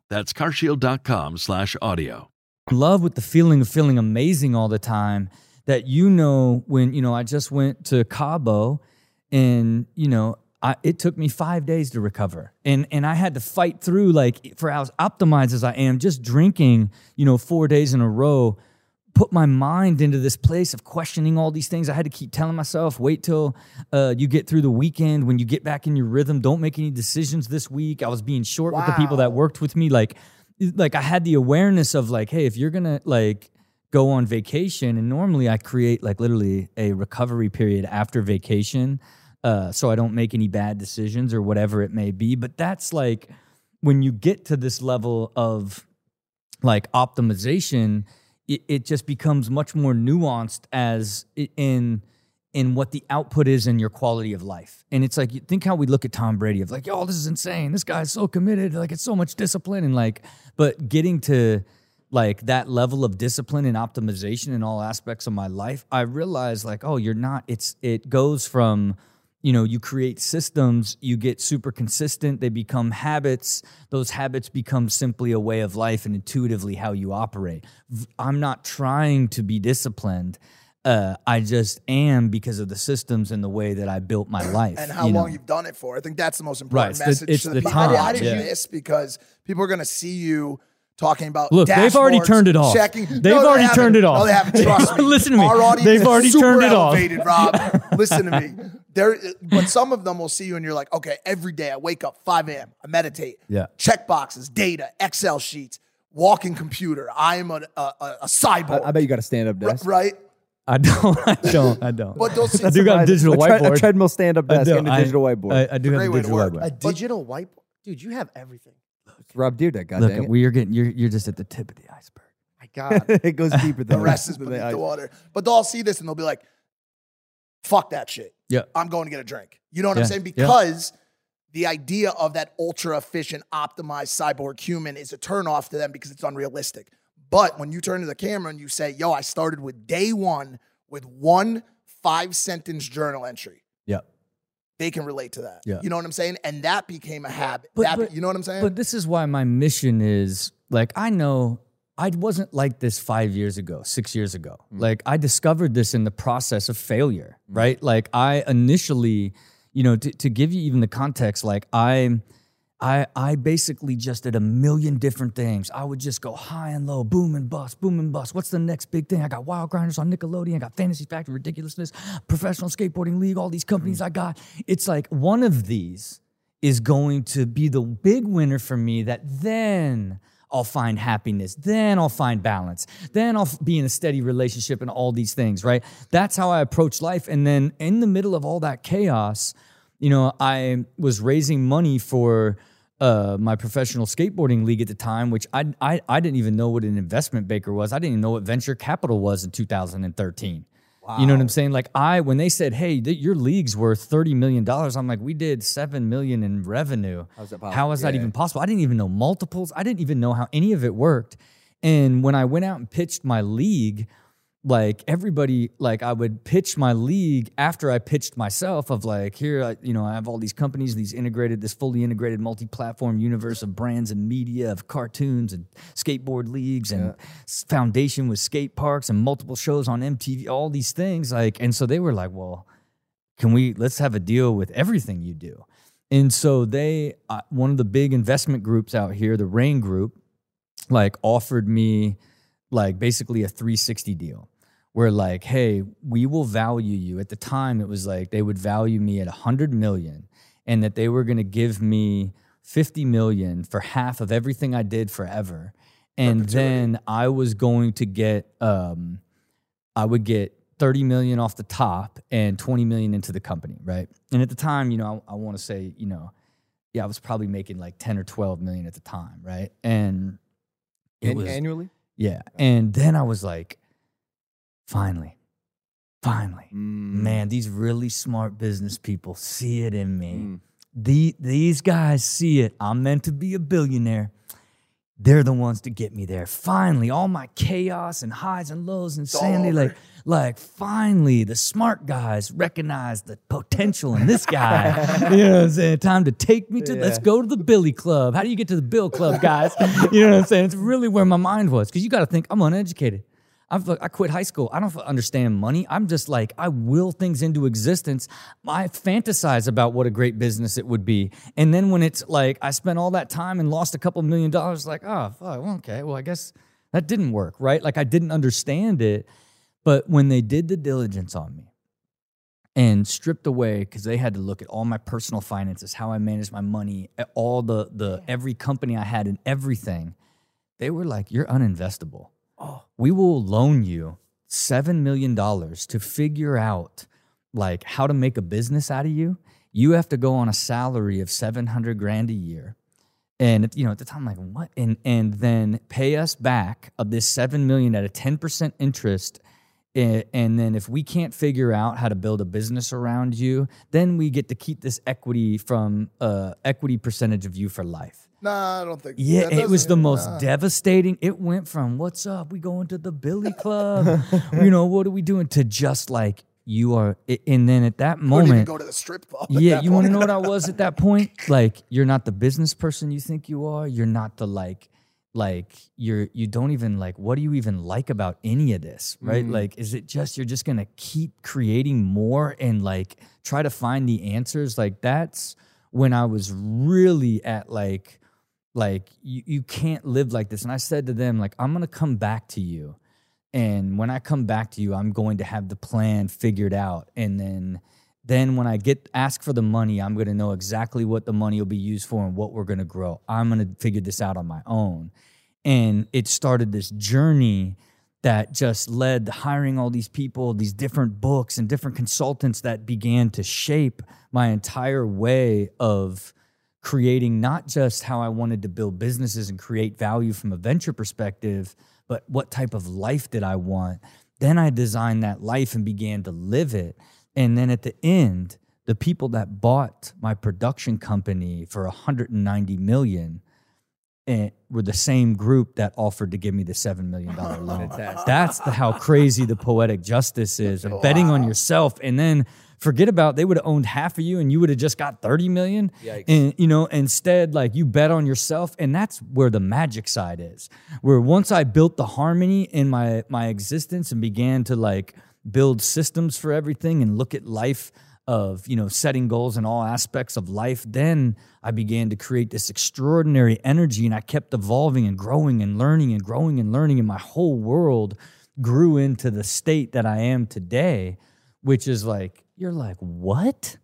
That's carshield.com slash audio. love with the feeling of feeling amazing all the time, that you know when you know I just went to Cabo and you know I, it took me five days to recover and and I had to fight through like for as optimized as I am just drinking you know four days in a row put my mind into this place of questioning all these things. I had to keep telling myself wait till uh, you get through the weekend. When you get back in your rhythm don't make any decisions this week. I was being short with the people that worked with me. Like like I had the awareness of like hey if you're gonna like go on vacation and normally I create like literally a recovery period after vacation uh, so I don't make any bad decisions or whatever it may be. But that's like when you get to this level of like optimization it, it just becomes much more nuanced as in in what the output is in your quality of life. And it's like think how we look at tom brady of like oh this is insane. This guy's so committed. Like it's so much discipline. And like but getting to like that level of discipline and optimization in all aspects of my life i realized like oh you're not. It's it goes from you know you create systems you get super consistent they become habits those habits become simply a way of life and intuitively how you operate i'm not trying to be disciplined uh, i just am because of the systems and the way that i built my life and how you long know? you've done it for. I think that's the most Right, important the- message it's to the the, people time, watching yeah. this because people are going to see you talking about. Look, they've already turned it off. Checking. They've No, already haven't. turned it off. No, they haven't. Trust *laughs* me. Listen to me. Our audience They've is already super turned it off. Rob. Listen to me. *laughs* There, *laughs* but some of them will see you and you're like, okay, every day I wake up 5 a.m. I meditate. Yeah. Check boxes, data, Excel sheets, walking computer. I am a a cyborg. I bet you got a stand up desk. right? i don't *laughs* i don't i don't But those i do got a digital *laughs* a, tre- whiteboard a treadmill stand up desk do. and a I- digital whiteboard. I, I do have a digital whiteboard A digital whiteboard, dude. You have everything. Rob Dyrdek, God Look, dang it. we are getting you're you're just at the tip of the iceberg. My God. it goes deeper than The rest is beneath ice. the water. But they'll all see this and they'll be like, fuck that shit. Yeah. I'm going to get a drink. You know what Yeah. I'm saying? Yeah. Because the idea of that ultra efficient, optimized cyborg human is a turnoff to them because it's unrealistic. But when you turn to the camera and you say, yo, I started with day one with one five sentence journal entry, Yeah. they can relate to that. Yeah. You know what I'm saying? And that became a habit. But- That but- you know what I'm saying? But this is why my mission is like I know I wasn't like this five years ago, six years ago. Mm. Like I discovered this in the process of failure, mm. right? Like I initially, you know, to, to give you even the context, like I. I, I basically just did a million different things. I would just go high and low, boom and bust, boom and bust. What's the next big thing? I got Wild Grinders on Nickelodeon, I got Fantasy Factory, Ridiculousness, Professional Skateboarding League, all these companies mm. I got. It's like one of these is going to be the big winner for me that then I'll find happiness. Then I'll find balance. Then I'll be in a steady relationship and all these things, right? That's how I approach life. And then in the middle of all that chaos, you know, I was raising money for uh, my professional skateboarding league at the time, which I, I I didn't even know what an investment banker was. I didn't even know what venture capital was in 2013. You know what I'm saying? Like I, when they said, "Hey, th- your league's worth thirty million dollars," I'm like, "We did seven million in revenue. How's that How is that Yeah. even possible?" I didn't even know multiples. I didn't even know how any of it worked. And when I went out and pitched my league, like everybody, like I would pitch my league after I pitched myself of like, here, I, you know, I have all these companies, these integrated, this fully integrated multi-platform universe of brands and media, of cartoons and skateboard leagues and s- foundation with skate parks and multiple shows on MTV, all these things. Like, and so they were like, well, can we let's have a deal with everything you do and so they uh, one of the big investment groups out here the Raine Group like offered me like basically a 360 deal where like hey we will value you at the time it was like they would value me at 100 million and that they were going to give me 50 million for half of everything i did forever and then i was going to get um I would get 30 million off the top and 20 million into the company, right? And at the time, you know, I, I want to say, you know, yeah, I was probably making like 10 or 12 million at the time, right? And it An- was annually. yeah. And then I was like, finally, finally, Mm. man, these really smart business people see it in me. Mm. The, these guys see it. I'm meant to be a billionaire. They're the ones to get me there. Finally, all my chaos and highs and lows and sandy, like, like finally, the smart guys recognize the potential in this guy. *laughs* you know what I'm saying? Time to take me to. Let's go to the Billy Club. How do you get to the Bill Club, guys? you know what I'm saying? It's really where my mind was because you got to think I'm uneducated. I've I quit high school. I don't understand money. I'm just like I will things into existence. I fantasize about what a great business it would be, and then when it's like I spent all that time and lost a couple million dollars, like oh fuck, well, okay, well I guess that didn't work, right? Like I didn't understand it, but when they did the diligence on me and stripped away because they had to look at all my personal finances, how I managed my money, eh, all the the every company I had and everything. They were like, "You're uninvestable. We will loan you seven million dollars to figure out like how to make a business out of you. You have to go on a salary of seven hundred grand a year." And you know, at the time, I'm like, what? And and then pay us back of this seven million at a ten percent interest and then if we can't figure out how to build a business around you, then we get to keep this equity from uh, equity percentage of you for life. Nah, I don't think. Yeah, it was the most nah. devastating. It went from "What's up? We going to the Billy Club? you know, what are we doing?" to just like you are. And then at that moment, go to the strip club. yeah, you want to know what I was at that point? *laughs* Like, you're not the business person you think you are. You're not the like, like you're you don't even like. What do you even like about any of this? Right? Mhm. Like, is it just you're just gonna keep creating more and like try to find the answers? Like that's when I was really at like, like you you can't live like this. And I said to them like, I'm gonna come back to you. And when I come back to you, I'm going to have the plan figured out. And then then when I get ask for the money, I'm going to know exactly what the money will be used for and what we're going to grow. I'm going to figure this out on my own. And it started this journey that just led to hiring all these people, these different books and different consultants that began to shape my entire way of creating not just how I wanted to build businesses and create value from a venture perspective, but what type of life did I want? Then I designed that life and began to live it. And then at the end, the people that bought my production company for 190 million eh, were the same group that offered to give me the seven million dollar loan. *laughs* That's the, how crazy the poetic justice is of betting on yourself, and then forget about they would have owned half of you, and you would have just got 30 million. Yikes. And you know, instead, like you bet on yourself, and that's where the magic side is. Where once I built the harmony in my my existence and began to like build systems for everything and look at life of you know setting goals in all aspects of life then i began to create this extraordinary energy and i kept evolving and growing and learning and growing and learning and my whole world grew into the state that i am today which is like you're like what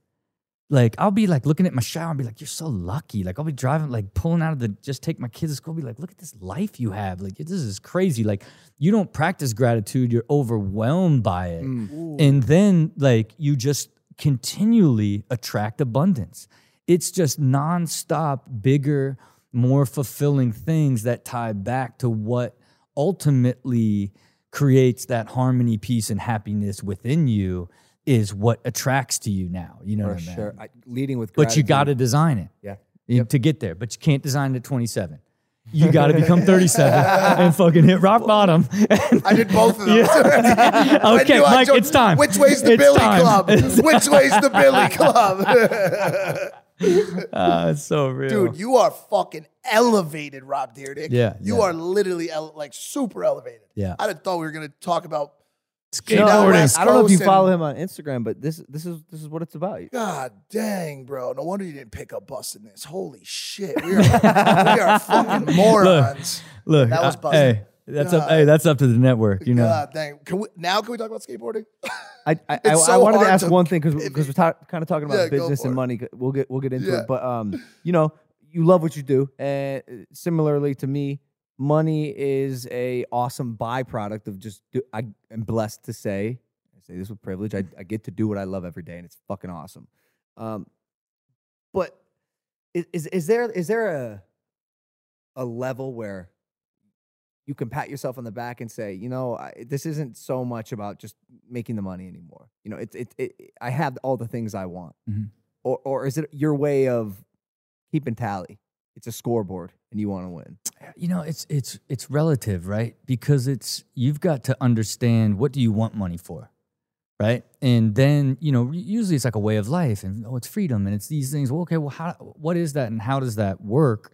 like I'll be like looking at my shower and be like, "You're so lucky." Like I'll be driving, like pulling out of the just take my kids to school. Be like, "Look at this life you have." Like this is crazy. Like you don't practice gratitude, you're overwhelmed by it, mm. and then like you just continually attract abundance. It's just nonstop, bigger, more fulfilling things that tie back to what ultimately creates that harmony, peace, and happiness within you. Is what attracts to you now. You know For what I mean? sure. I, leading with But you got to design it Yeah. you- to get there. But you can't design it at 27. You got to become 37 *laughs* and fucking hit rock bottom. I did both of *laughs* those. Yeah. *laughs* Okay, Mike, it's time. Which way's the It's Billy time. Club? It's Which way's the Billy Club? Ah, *laughs* *laughs* it's so real. Dude, you are fucking elevated, Rob Dyrdek. Yeah, You yeah. are literally like super elevated. Yeah. I'd have thought we were going to talk about down I, I don't know if you follow him on Instagram, but this this is this is what it's about. God dang, bro. No wonder you didn't pick up busting this. Holy shit. We are, *laughs* we are fucking morons. Look, That was uh, buzzing. hey, that's up. Hey, that's up to the network. You know, God dang. Can we, now can we talk about skateboarding? I I, I, *laughs* It's I wanted to ask to- one thing because because we're ta- kind of talking about Yeah, business and it. money. We'll get we'll get into Yeah. it, but um, you know, you love what you do, and uh, similarly to me, money is a awesome byproduct of just. Do, I am blessed to say, I say this with privilege. I I get to do what I love every day, and it's fucking awesome. Um, but is is, is there is there a a level where you can pat yourself on the back and say, you know, I, this isn't so much about just making the money anymore. You know, it's it, it, I have all the things I want, Mhm. or or is it your way of keeping tally? It's a scoreboard, and you want to win. you know, it's it's it's relative, right? Because it's you've got to understand what do you want money for, right? And then you know, usually it's like a way of life, and oh, it's freedom, and it's these things. Well, okay, well, how what is that, and how does that work?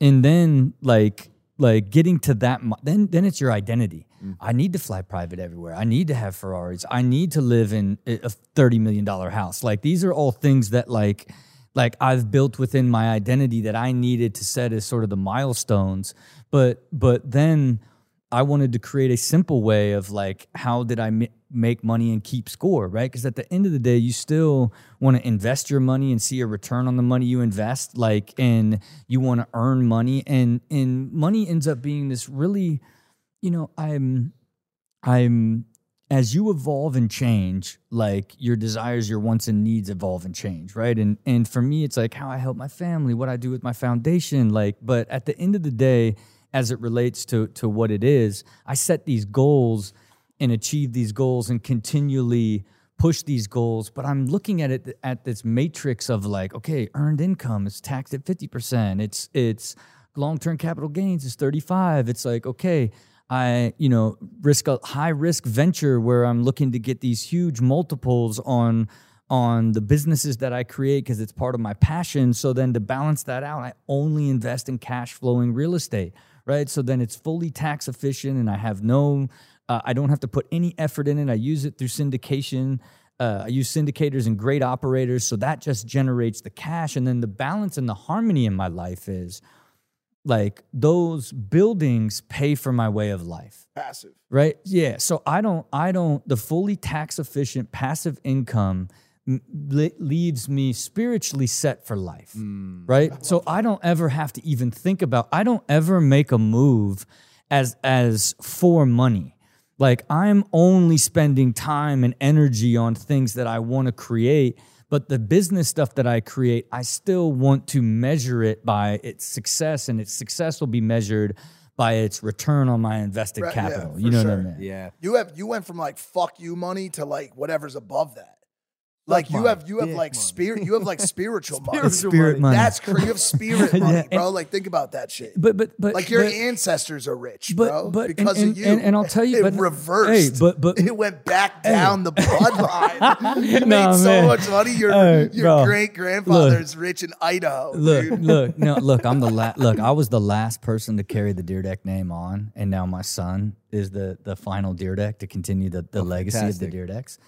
And then like like getting to that then then it's your identity. Mm. I need to fly private everywhere. I need to have ferraris. I need to live in a a 30 million dollar house. Like these are all things that like like i've built within my identity that i needed to set as sort of the milestones. But but then I wanted to create a simple way of like, how did I make money and keep score, right? Because at the end of the day, you still want to invest your money and see a return on the money you invest, like, and you want to earn money, and and money ends up being this really, you know, I'm, I'm. As you evolve and change, like your desires, your wants and needs evolve and change, right? And and for me, it's like how I help my family, what I do with my foundation, like. But at the end of the day, as it relates to to what it is. I set these goals and achieve these goals and continually push these goals, but I'm looking at it at this matrix of like, okay, earned income is taxed at 50%. It's it's long-term capital gains is 35. It's like, okay, I, you know, risk a high risk venture where I'm looking to get these huge multiples on on the businesses that I create because it's part of my passion. So then to balance that out, I only invest in cash flowing real estate, right? So then it's fully tax efficient and I have no, uh, I don't have to put any effort in it. I use it through syndication. Uh, I use syndicators and great operators. So that just generates the cash. And then the balance and the harmony in my life is like those buildings pay for my way of life Passive. right yeah so i don't i don't the fully tax efficient passive income leaves me spiritually set for life right so i don't ever have to even think about i don't ever make a move as as for money like i'm only spending time and energy on things that i want to create but the business stuff that i create i still want to measure it by its success and its success will be measured by its return on my invested Right, capital for you know what i mean Yeah. You have you went from like fuck you money to like whatever's above that. Like you have you have like money. spirit you have like spiritual money. Spirit money. That's crazy. You have spirit *laughs* money, Yeah, bro. Like think about that shit. but but but like your but, ancestors are rich, but- bro, but- because and- of you. and- and I'll tell you, it but- reversed. hey, but- but- it went back down the bloodline. *laughs* you Nah, made so man. much money. Your Hey, your great grandfather's rich in Idaho. look dude. look no look i'm the last. look i was the last person to carry the Dyrdek name on and now my son is the the final Dyrdek to continue the, the legacy of the fantastic. Dyrdeks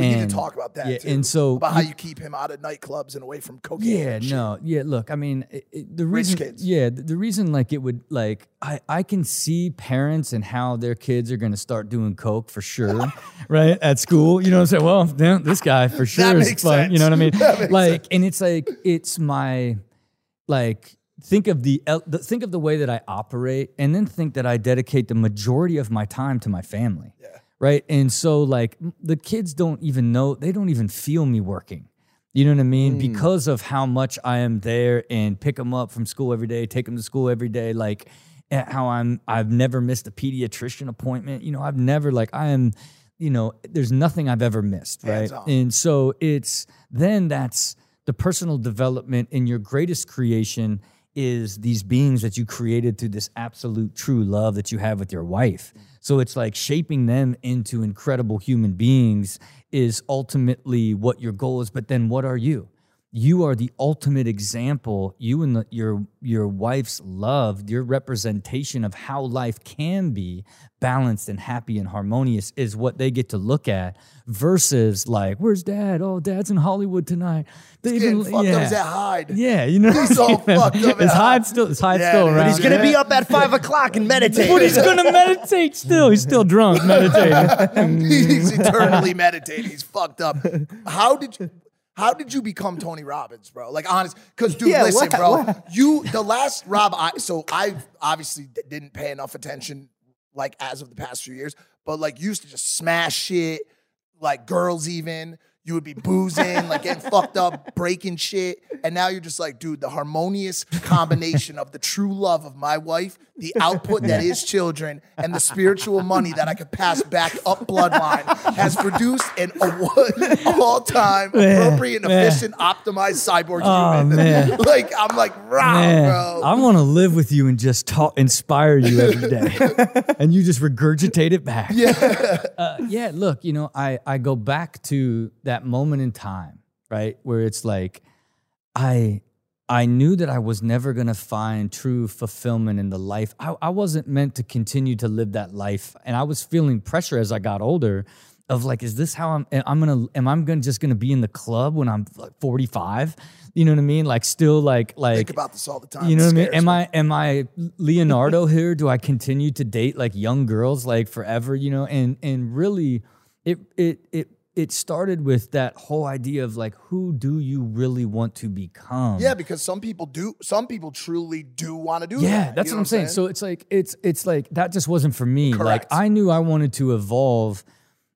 we need to talk about that yeah, too. and so about how you keep him out of nightclubs and away from cocaine. Yeah, no, yeah. Look, I mean, it, it- the Rich reason, kids. yeah, the, the reason like it would like I I can see parents and how their kids are going to start doing coke for sure, *laughs* right at school. You know what I'm saying? Well, damn, this guy for sure is fun. You know what I mean? *laughs* sense. Like, and it's like it's my like think of the think of the way that I operate, and then think that I dedicate the majority of my time to my family. Yeah. Right. And so like the kids don't even know they don't even feel me working. You know what I mean? Hmm. Because of how much I am there and pick them up from school every day, take them to school every day, like how I'm I've never missed a pediatrician appointment. You know, I've never like I am, you know, there's nothing I've ever missed, right? And so it's then that's the personal development in your greatest creation is these beings that you created through this absolute true love that you have with your wife. So it's like shaping them into incredible human beings is ultimately what your goal is. But then what are you? You are the ultimate example. You and the, your your wife's love, your representation of how life can be balanced and happy and harmonious is what they get to look at. Versus like, where's dad? Oh, dad's in Hollywood tonight. They even fucked up. He's at Hyde. yeah, you know, *laughs* He's all fucked up Is Hyde still? Is Hyde Yeah, still around? He's He's gonna be up at five o'clock and meditate. But he's gonna meditate still. He's still drunk *laughs* meditating. He's eternally meditating. He's fucked up. How did you? How did you become Tony Robbins, bro? Like honest, because dude, Yeah, listen, what- bro. what? *laughs* You the last Rob. I so I obviously didn't pay enough attention, like as of the past few years. But like, you used to just smash shit, like girls even. You would be boozing, like getting fucked up, breaking shit. And now you're just like, dude, the harmonious combination of the true love of my wife, the output that is children, and the spiritual money that I could pass back up bloodline has produced an all time appropriate, and man. efficient, optimized cyborg Oh, human. *laughs* man. like, I'm like, wow, Man, bro. I want to live with you and just talk, inspire you every day, *laughs* and you just regurgitate it back. Yeah, uh, yeah. Look, you know, I I go back to that moment in time, right, where it's like, I I knew that I was never gonna find true fulfillment in the life. I, I wasn't meant to continue to live that life, and I was feeling pressure as I got older. Of like, is this how I'm? I'm gonna? Am I gonna just gonna be in the club when I'm like 45? You know what I mean? Like, still like like. Think about this all the time. You know what I mean? Am. I am I Leonardo *laughs* here? Do I continue to date like young girls like forever? You know, and and really, it it it it started with that whole idea of like, who do you really want to become? Yeah, because some people do. Some people truly do want to do that. Yeah, that's You what I'm saying. So it's like it's it's like that just wasn't for me. Like I knew I wanted to evolve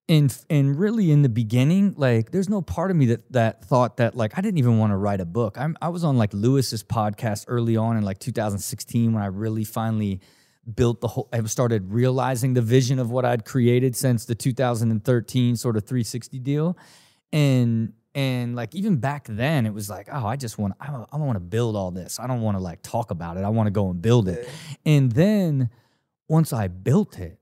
and and really in the beginning, like there's no part of me that that thought that like I didn't even want to write a book. I'm I was on like Lewis's podcast early on in like 2016 when I really finally built the whole I started realizing the vision of what I'd created since the 2013 sort of 360 deal. And and like even back then, it was like, oh, I just want, I, I want to build all this. I don't want to like talk about it. I want to go and build it. And then once I built it,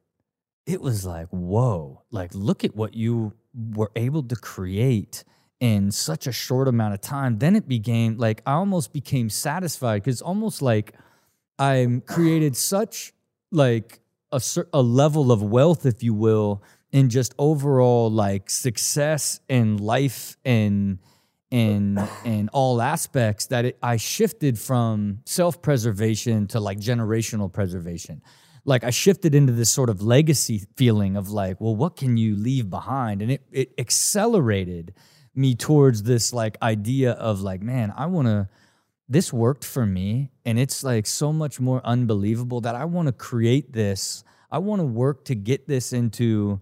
it was like, whoa, like look at what you were able to create in such a short amount of time. Then it became like I almost became satisfied because almost like I created such like a, a level of wealth, if you will, in just overall like success and life and and and all aspects that it, I shifted from self preservation to like generational preservation. Like I shifted into this sort of legacy feeling of like, well, what can you leave behind? And it it accelerated me towards this like idea of like, man, I want to this worked for me and it's like so much more unbelievable that I want to create this. I want to work to get this into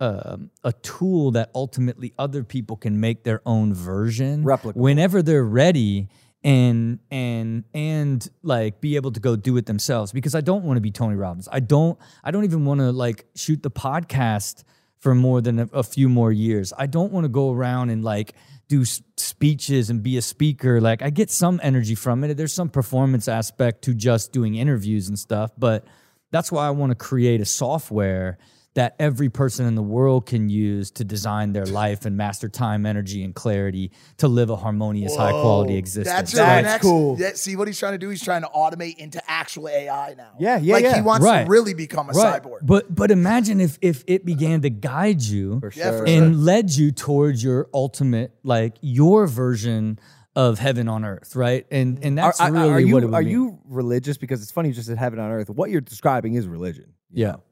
um, a tool that ultimately other people can make their own version Replicable. whenever they're ready and and and like be able to go do it themselves because I don't want to be Tony Robbins. I don't I don't even want to like shoot the podcast for more than a, a few more years. I don't want to go around and like do speeches and be a speaker. Like I get some energy from it. There's some performance aspect to just doing interviews and stuff, but that's why I want to create a software that every person in the world can use to design their life and master time, energy, and clarity to live a harmonious, high quality existence. That's, That's your next, cool. Yeah, see what he's trying to do? He's trying to automate into actual AI now. Yeah, yeah, Like he wants Right. to really become a right. cyborg. But but imagine if if it began to guide you For Yeah, sure. and led you towards your ultimate, like your version of heaven on earth, right? And and that's are- really are you what it would are mean. you religious? Because it's funny you just said heaven on earth. What you're describing is religion. you Yeah. know?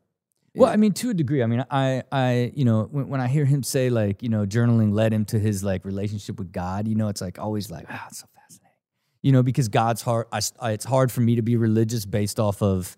Well, I mean, to a degree. I mean, I, I, you know, when, when I hear him say like, you know, journaling led him to his like relationship with God, you know, it's like always like, ah, it's so fascinating, you know, because God's hard. I, I- it's hard for me to be religious based off of,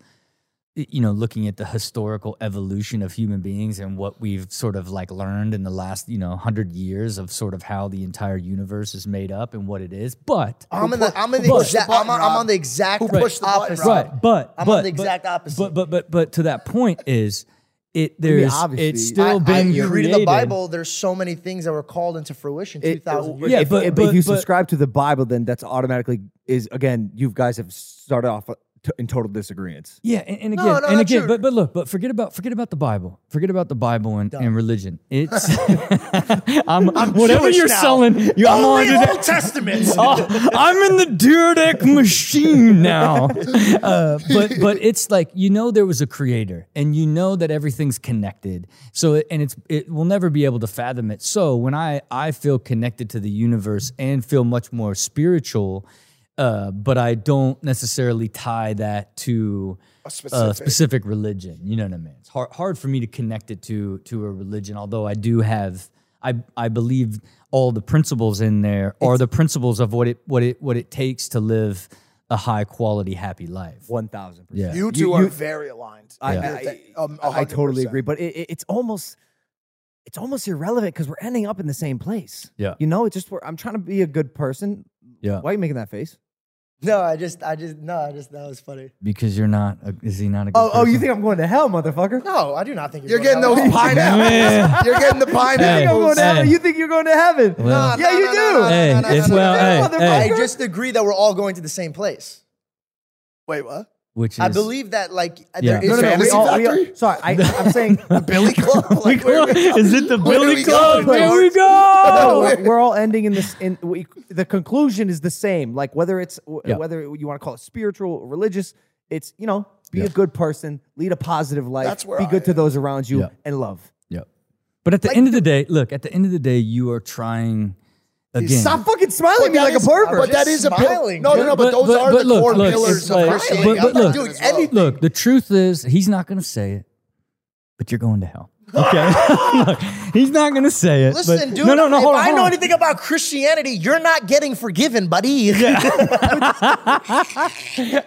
you know, looking at the historical evolution of human beings and what we've sort of like learned in the last, you know, hundred years of sort of how the entire universe is made up and what it is. But I'm in the I'm in the Who exact pushed the I'm, on, I'm on the exact Who pushed the button, opposite. Rob? right, but I'm but, on the but- opposite. But but but but to that point is it mean, there's obviously, it's still I, I, been you read in the. Bible, there's so many things that were called into fruition It- 2,000 years Yeah, if, but- if, but- if you but- subscribe to the Bible, then that's automatically is again. You guys have started off t- in total disagreement. Yeah, and, and again, no, and again, true. but but look, but forget about forget about the Bible. Forget about the Bible and, and religion. It's *laughs* I'm, *laughs* whatever Jewish you're now. selling. You, I'm on the Old. Testament. *laughs* Oh, I'm in the Dyrdek machine now. Uh, but but it's like you know there was a creator, and you know that everything's connected. So it- and it's it will never be able to fathom it. So when I I feel connected to the universe and feel much more spiritual, uh, but I don't necessarily tie that to A a specific. specific religion. You know what I mean? It's hard, hard for me to connect it to to a religion, although I do have I I believe all the principles in there are the principles of what it what it what it takes to live a high quality happy life. One thousand percent. You two are very aligned. I, You're I, um, I totally agree, but it, it- it's almost it's almost irrelevant because we're ending up in the same place. Yeah. you know, it's just where I'm trying to be a good person. Yeah. Why are you making that face? no, I just, I just, no, I just, that was funny. Because you're not a, is he not a good Oh, oh, you think I'm going to hell, motherfucker? No, I do not think You're going getting to those hell. pineapples. *laughs* You're getting the You think I'm pineapples. going to heaven? Hey. You think you're going to heaven? Well- yeah, you do. Hey, no, no, it's no, well, no, hey, no, hey. I just agree that we're all going to the same place. Wait, what? Which is I believe that like uh, Yeah. there is No, no, no. We Fantasy all, we all, sorry, I, I'm saying *laughs* the Billy Club. *laughs* Like, where we go? Is it the Billy we Club? go? Here we go. *laughs* We're we're all ending in this. In we, the conclusion is the same. Like whether it's Yeah. whether you want to call it spiritual, or religious, it's you know be Yeah. a good person, lead a positive life, That's where be I good to those around you, Yeah. and love. Yep. But at the end of the day, look, at the end of the day, you are trying again. Stop fucking smiling at me like is- a pervert. But that is a pill. No, no, no. But, those are the look, core look, pillars it's of like- Christianity. But, but I'm not look, doing anything. anything. look, the truth is, he's not going to say it, but you're going to hell. Okay, *laughs* *laughs* Look, he's not going to say it. Listen, but, dude. No, no, no. if Hold on, I hold know on. anything about Christianity, you're not getting forgiven, buddy. Yeah. *laughs*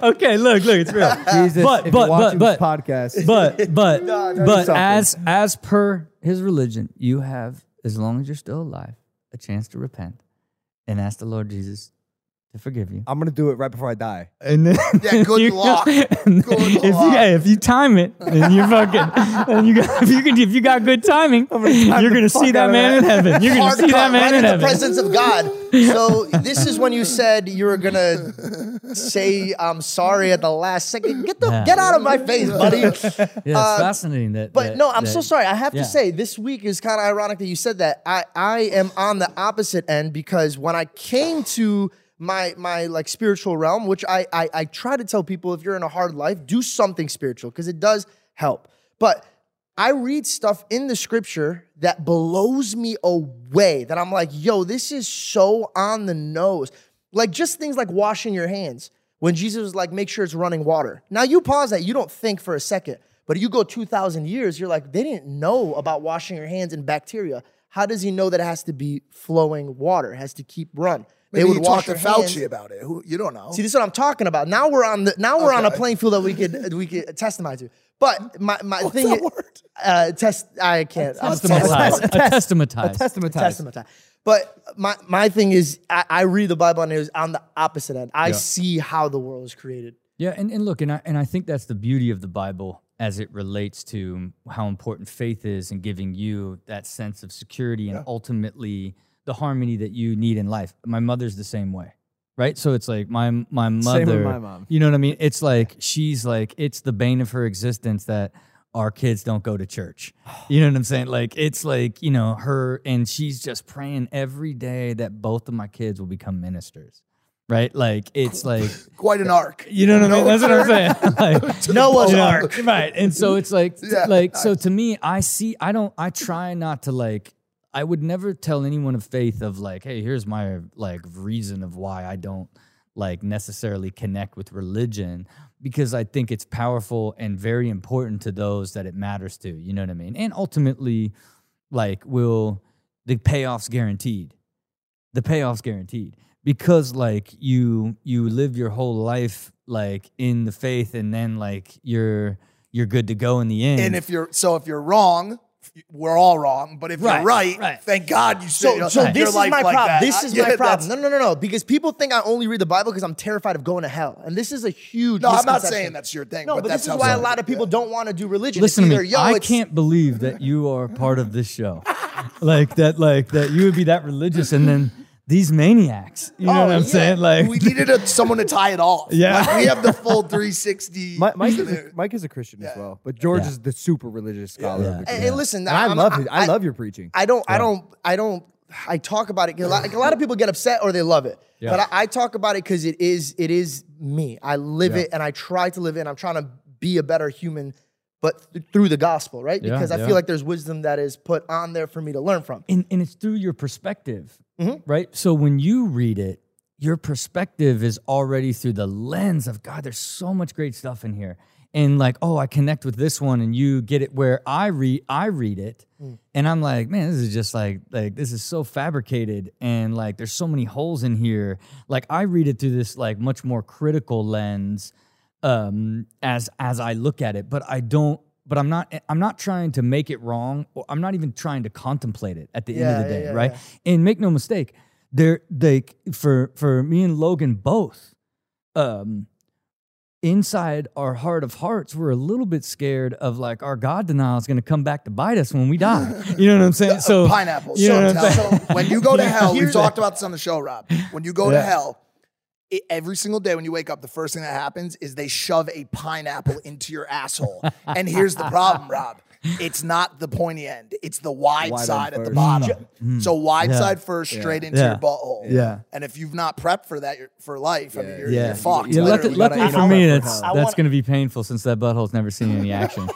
Okay, look, look, it's real. Jesus, but if but you're watching but this podcast, but but but something. as as per his religion, you have as long as you're still alive a chance to repent and ask the Lord Jesus to forgive you. I'm gonna do it right before I die. And then *laughs* Yeah, *laughs* good you- luck. *laughs* and Good if you luck. hey, if you time it, and you fucking and you got if you can if you got good timing, time you're the gonna fuck see out that of man that. in heaven. You're gonna Hard see that man right in in the heaven. presence of God. So this is when you said you were gonna say I'm sorry at the last second. Get the Yeah. get out of my face, buddy. Yeah, it's uh, fascinating that. But that- no, I'm so that- sorry. I have yeah. to say, this week is kind of ironic that you said that. I I am on the opposite end because when I came to my my like spiritual realm, which I I, I try to tell people, if you're in a hard life, do something spiritual because it does help. But I read stuff in the scripture that blows me away. That I'm like, yo, this is so on the nose. Like just things like washing your hands. When Jesus was like, make sure it's running water. Now you pause that, you don't think for a second. But you go 2,000 years, you're like, they didn't know about washing your hands and bacteria. How does he know that it has to be flowing water, has to keep run? Maybe they would wash talk to Fauci hands. about it. Who you don't know. See, this is what I'm talking about. Now we're on the now we're on a playing field that we could *laughs* we could testify to. But my my What's thing that is, word? uh, test I can't. I'm *laughs* Testamentize. A testamentize. Testament. Testament. But my my thing is, I, I read the Bible and it was on the opposite end. I see how the world is created. Yeah, and, and look, and I and I think that's the beauty of the Bible as it relates to how important faith is in giving you that sense of security and ultimately the harmony that you need in life. My mother's the same way. Right? So it's like my my mother Same with my mom. You know what I mean? It's like she's like it's the bane of her existence that our kids don't go to church. You know what I'm saying? Like it's like, you know, her and she's just praying every day that both of my kids will become ministers. Right? Like it's like *laughs* Quite an arc. *laughs* you know what I mean? That's what I'm saying. *laughs* Like, Noah's you know, Ark. right? And so it's like, Yeah, like so to me, I see. I don't. I try not to like. I would never tell anyone of faith of like, hey, here's my like reason of why I don't like necessarily connect with religion because I think it's powerful and very important to those that it matters to. You know what I mean? And ultimately, like, will the payoff's guaranteed? The payoff's guaranteed because like you you live your whole life like in the faith and then like you're you're good to go in the end. And if you're so if you're wrong, we're all wrong. But if Right, you're right, right. thank God you So, said so your this is my like problem. that. This I- is yeah, my problem. No, no, no, no. Because people think I only read the Bible because I'm terrified of going to hell, and this is a huge. No, I'm not saying that's your thing. No, but, but, this is why a lot of people don't want to do religion. Listen it's to me. Yo, I can't believe that you are part of this show. *laughs* like that, like that you would be that religious and then these maniacs. You know Oh, what I'm yeah. saying? Like we needed a, someone to tie it off. *laughs* Yeah. Like, we have the full 360. *laughs* Mi- Mike, is a, Mike is a Christian as well, but George Yeah. is the super religious scholar. Yeah. of And, and listen, And I love his, I, love your preaching. I don't, I don't, I don't. I talk about it. 'cause A lot, like, a lot of people get upset or they love it, Yeah. but I, I talk about it because it is, it is me. I live Yeah. it and I try to live it. And I'm trying to be a better human, but th- through the gospel, right? Yeah, Because I yeah. feel like there's wisdom that is put on there for me to learn from. and, and it's through your perspective, Mm-hmm. right? So when you read it, your perspective is already through the lens of God. There's so much great stuff in here, and like, oh, I connect with this one, and you get it. Where I read, I read it, Mm. and I'm like, man, this is just like, like this is so fabricated, and like, there's so many holes in here. Like, I read it through this like much more critical lens, um, as as I look at it, but I don't. But I'm not. I'm not trying to make it wrong. Or I'm not even trying to contemplate it at the end of the day, yeah, right? yeah. And make no mistake, there they for for me and Logan both, um, inside our heart of hearts, we're a little bit scared of like our God denial is going to come back to bite us when we die. *laughs* You know what I'm saying? So pineapples. You know so, what I'm saying? so when you go to *laughs* hell, we've talked about this on the show, Rob. When you go to hell, i every single day when you wake up, the first thing that happens is they shove a pineapple into your asshole. and here's the problem, Rob. It's not the pointy end. It's the wide, Wide side at the first. bottom. Mm. So mm. wide Yeah. side first, straight into Yeah. your butthole. Yeah. And if you've not prepped for that you're- for life, I mean, you're, Yeah, you're fucked. Yeah, lucky- literally. luckily for me, that's that's gonna be painful since that butthole's never seen any *laughs* action.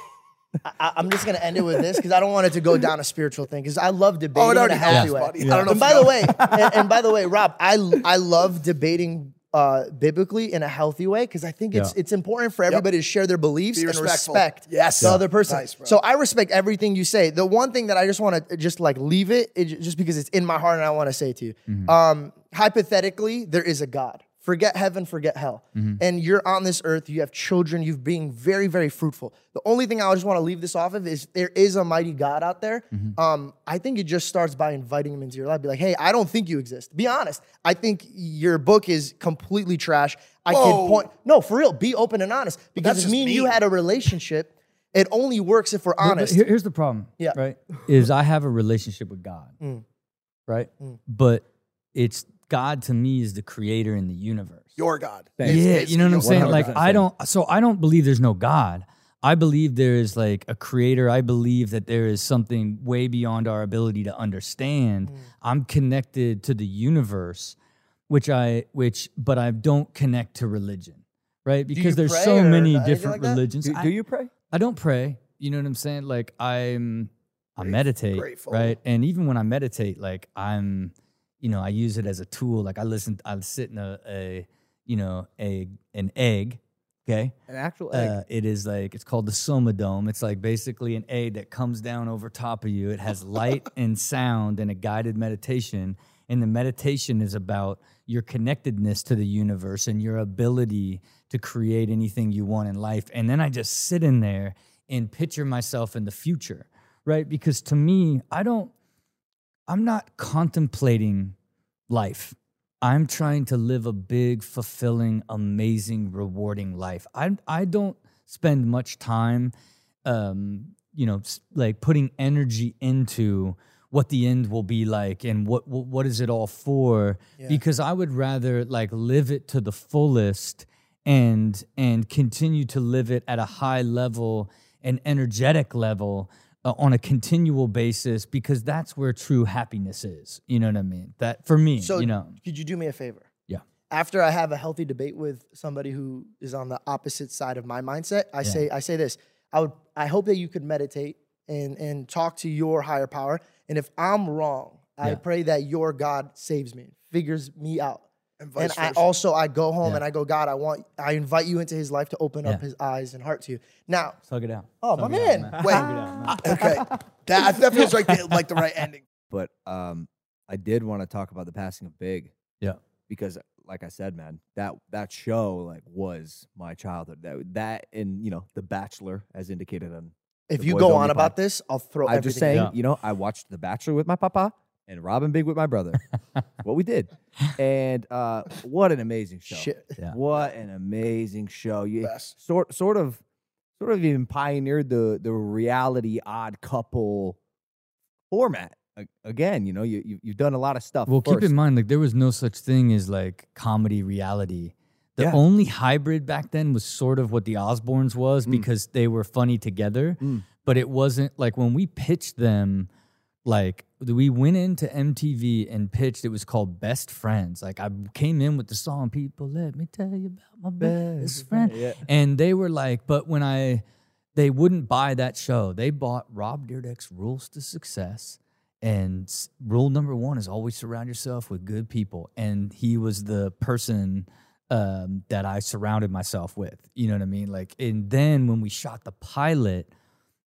I, I'm just gonna end it with this because I don't want it to go down a spiritual thing because I love debating Oh, it in a already healthy way. buddy. I don't know And by you the way, and, and by the way, Rob, I I love debating uh, biblically in a healthy way because I think it's Yeah. it's important for everybody to share their beliefs and respect Yes. the Yeah. other person. Nice, so I respect everything you say. The one thing that I just want to just like leave it, it just because it's in my heart and I want to say to you. Mm-hmm. Um, hypothetically, there is a God. Forget heaven, forget hell. Mm-hmm. And you're on this earth, you have children, you've being very, very fruitful. The only thing I just want to leave this off of is there is a mighty God out there. Mm-hmm. Um, I think it just starts by inviting him into your life. Be like, hey, I don't think you exist. Be honest. I think your book is completely trash. I Whoa. can point no, for real, be open and honest. Because that's if me and you had a relationship, it only works if we're But- but honest. here- here's the problem. Yeah. Right. Is I have a relationship with God. Mm. Right. But it's God to me is the creator in the universe. Your God. Thanks. Yeah, it's you know what I'm saying? Like 100% I don't so I don't believe there's no God. I believe there is like a creator. I believe that there is something way beyond our ability to understand. Mm. I'm connected to the universe, which I which but I don't connect to religion. Right? Because there's so many different like religions. Do, do you pray? I don't pray. You know what I'm saying? Like I'm I meditate, grateful. right? And even when I meditate, like I'm, you know, I use it as a tool. Like I listen, I sit in a, a you know, a an egg. Okay. An actual egg. Uh, it is like it's called the somadome. It's like basically an egg that comes down over top of you. It has light *laughs* and sound and a guided meditation. And the meditation is about your connectedness to the universe and your ability to create anything you want in life. And then I just sit in there and picture myself in the future, right? Because to me, I don't, I'm not contemplating life. I'm trying to live a big, fulfilling, amazing, rewarding life. I I don't spend much time, um, you know, like putting energy into what the end will be like and what what, what is it all for? Because I would rather like live it to the fullest and and continue to live it at a high level and energetic level uh, on a continual basis because that's where true happiness is. You know what I mean? That for me, so you know. could you do me a favor? Yeah. after I have a healthy debate with somebody who is on the opposite side of my mindset, I say I say this. I would I hope that you could meditate and and talk to your higher power. And if I'm wrong, I Yeah. pray that your God saves me, figures me out. And And vice I also I go home Yeah. and I go, God, I want I invite you into his life to open up his eyes and heart to you. Now, Suck it out. Oh, Suck my it out, man. Wait, out, man. *laughs* okay. That, that feels like the, like the right ending. But um, I did want to talk about the passing of Big Yeah. because, like I said, man, that that show like was my childhood. That that and you know, The Bachelor, as indicated on. if The you go on about pod. this, I'll throw I'm just saying. Yeah. you know, I watched The Bachelor with my papa and Rob & Big with my brother. *laughs* what we did, and uh, what an amazing show! Shit. Yeah. What an amazing show! You Best. sort sort of sort of even pioneered the the reality odd couple format. Again, you know, you, you you've done a lot of stuff. Well, keep in mind, like there was no such thing as like comedy reality. The Yeah. only hybrid back then was sort of what the Osbournes was Mm. because they were funny together, Mm. but it wasn't like when we pitched them. Like we went into MTV and pitched. It was called Best Friends. Like I came in with the song "People Let Me Tell You About My Best Friend," Yeah. and they were like, "But when I," they wouldn't buy that show. They bought Rob Dyrdek's Rules to Success, and rule number one is always surround yourself with good people. And he was the person um, that I surrounded myself with. You know what I mean? Like, and then when we shot the pilot,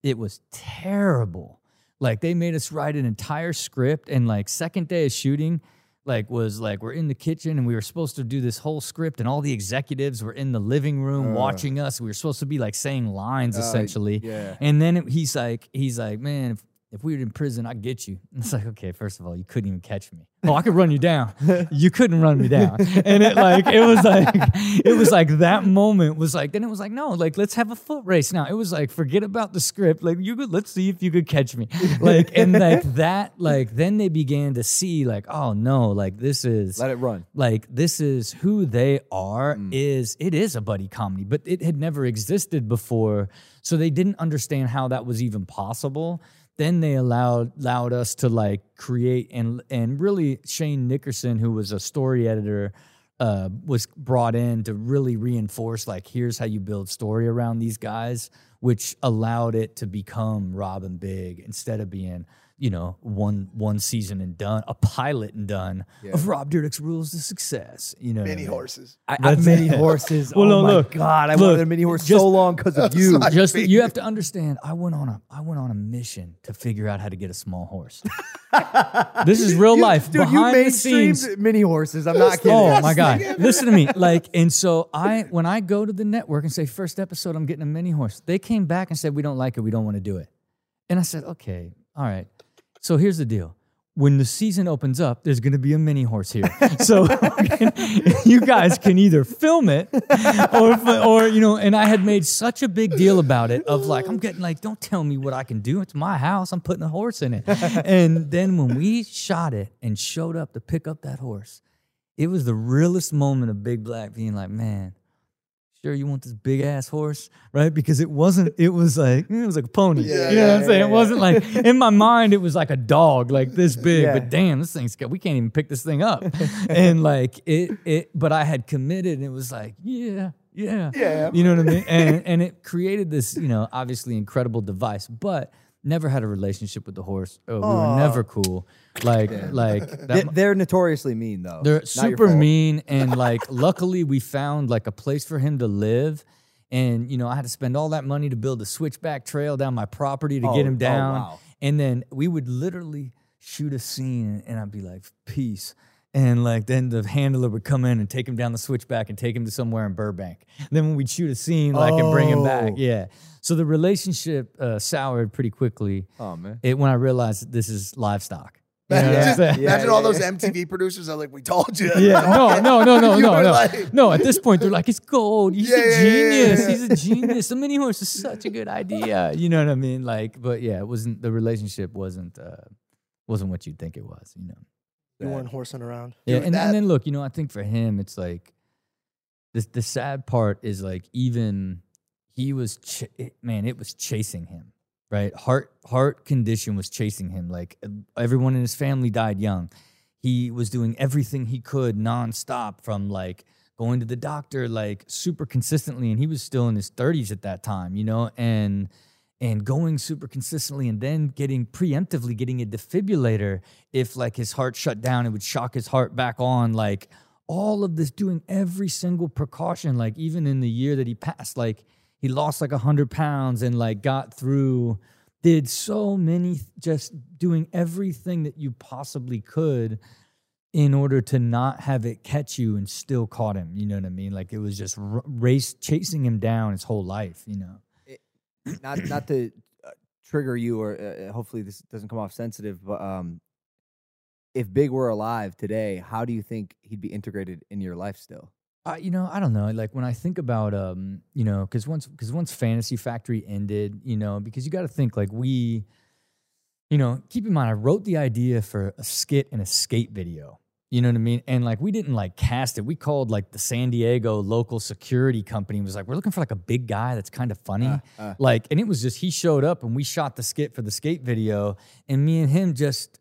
it was terrible. Like they made us write an entire script, and like second day of shooting, like was like we're in the kitchen and we were supposed to do this whole script, and all the executives were in the living room uh. watching us. We were supposed to be like saying lines oh, essentially. yeah. And then it- he's like, he's like, man, if, if we were in prison, I'd get you. And it's like, okay, first of all, you couldn't even catch me, oh, I could run you down. *laughs* You couldn't run me down. And it like it was like *laughs* it was like that moment was like then it was like no, like let's have a foot race now. It was like forget about the script. Like you could let's see if you could catch me. *laughs* Like and like that like then they began to see like oh no, like this is Let it run. like this is who they are mm. is it is a buddy comedy but it had never existed before so they didn't understand how that was even possible then they allowed allowed us to like create and and really Shane Nickerson who was a story editor uh, was brought in to really reinforce like here's how you build story around these guys which allowed it to become Rob & Big instead of being you know one one season and done a pilot and done of Rob Dyrdek's rules to success you know what I Mini mean? horses. I, I That's mini it. horses. Well, oh no, my look, god, I look, wanted a mini horse just- so long because of you. Sorry. just you have to understand i went on a i went on a mission to figure out how to get a small horse *laughs* this is real You- life dude. behind you the scenes mini horses. I'm not *laughs* oh kidding. Oh my god! *laughs* Listen to me. Like, and so I, when I go to the network and say first episode, I'm getting a mini horse. They came back and said we don't like it. We don't want to do it. And I said, okay, all right. So here's the deal. When the season opens up, there's going to be a mini horse here. *laughs* So you guys can either film it or, or, you know, and I had made such a big deal about it of like, I'm getting like, don't tell me what I can do. It's my house. I'm putting a horse in it. *laughs* And then when we shot it and showed up to pick up that horse, it was the realest moment of Big Black being like, man, sure you want this big ass horse, right? Because it wasn't, it was like, it was like a pony. Yeah, you know what I'm yeah, saying? yeah, It wasn't like, in my mind, it was like a dog, like this *laughs* big, Yeah. but damn, this thing's got, we can't even pick this thing up. *laughs* and like it, it, but I had committed and it was like, yeah, yeah. Yeah. You know what I mean? And, and it created this, you know, obviously incredible device, but never had a relationship with the horse. Oh, we were never cool. Like, like that, They, they're notoriously mean though. they're Not your super fault. mean, and *laughs* like, luckily we found like a place for him to live. And you know, I had to spend all that money to build a switchback trail down my property to Oh, get him oh, down. wow. And then we would literally shoot a scene, and I'd be like, "Peace." And like then the handler would come in and take him down the switchback and take him to somewhere in Burbank. Then when we'd shoot a scene, like and bring him back, Oh. yeah. So the relationship uh, soured pretty quickly. Oh man. It when I realized that this is livestock. You know Imagine, what just- imagine Yeah, all those. MTV producers are like, we told you. Yeah, *laughs* no, no, no, no, *laughs* You no, were no. like- no, at this point, they're like, it's gold. He's Yeah, a yeah, yeah, genius. yeah. He's a genius. The mini horse is such a good idea. You know what I mean? Like, but yeah, it wasn't the relationship wasn't uh wasn't what you'd think it was, you know. You weren't horsing around. Yeah, Dude, and, that- and then look, you know, I think for him, it's like the the sad part is like even he was ch- it, man, it was chasing him, right? Heart heart condition was chasing him. Like everyone in his family died young. He was doing everything he could nonstop from like going to the doctor like super consistently, and he was still in his thirties at that time, you know, and and going super consistently and then getting preemptively getting a defibrillator if like his heart shut down it would shock his heart back on like all of this doing every single precaution like even in the year that he passed like he lost like 100 pounds and like got through did so many just doing everything that you possibly could in order to not have it catch you and still caught him you know what i mean? Like it was just race chasing him down his whole life you know not not to uh, trigger you or uh, hopefully this doesn't come off sensitive but um if big were alive today how do you think he'd be integrated in your life still Uh, you know, I don't know. Like when I think about, um, you know, because once because once Fantasy Factory ended, you know, because you got to think like we, you know, keep in mind I wrote the idea for a skit and a skate video. You know what I mean? And like we didn't like cast it. We called like the San Diego local security company and was like, we're looking for like a big guy that's kind of funny. uh. Like, and it was just he showed up and we shot the skit for the skate video, and me and him just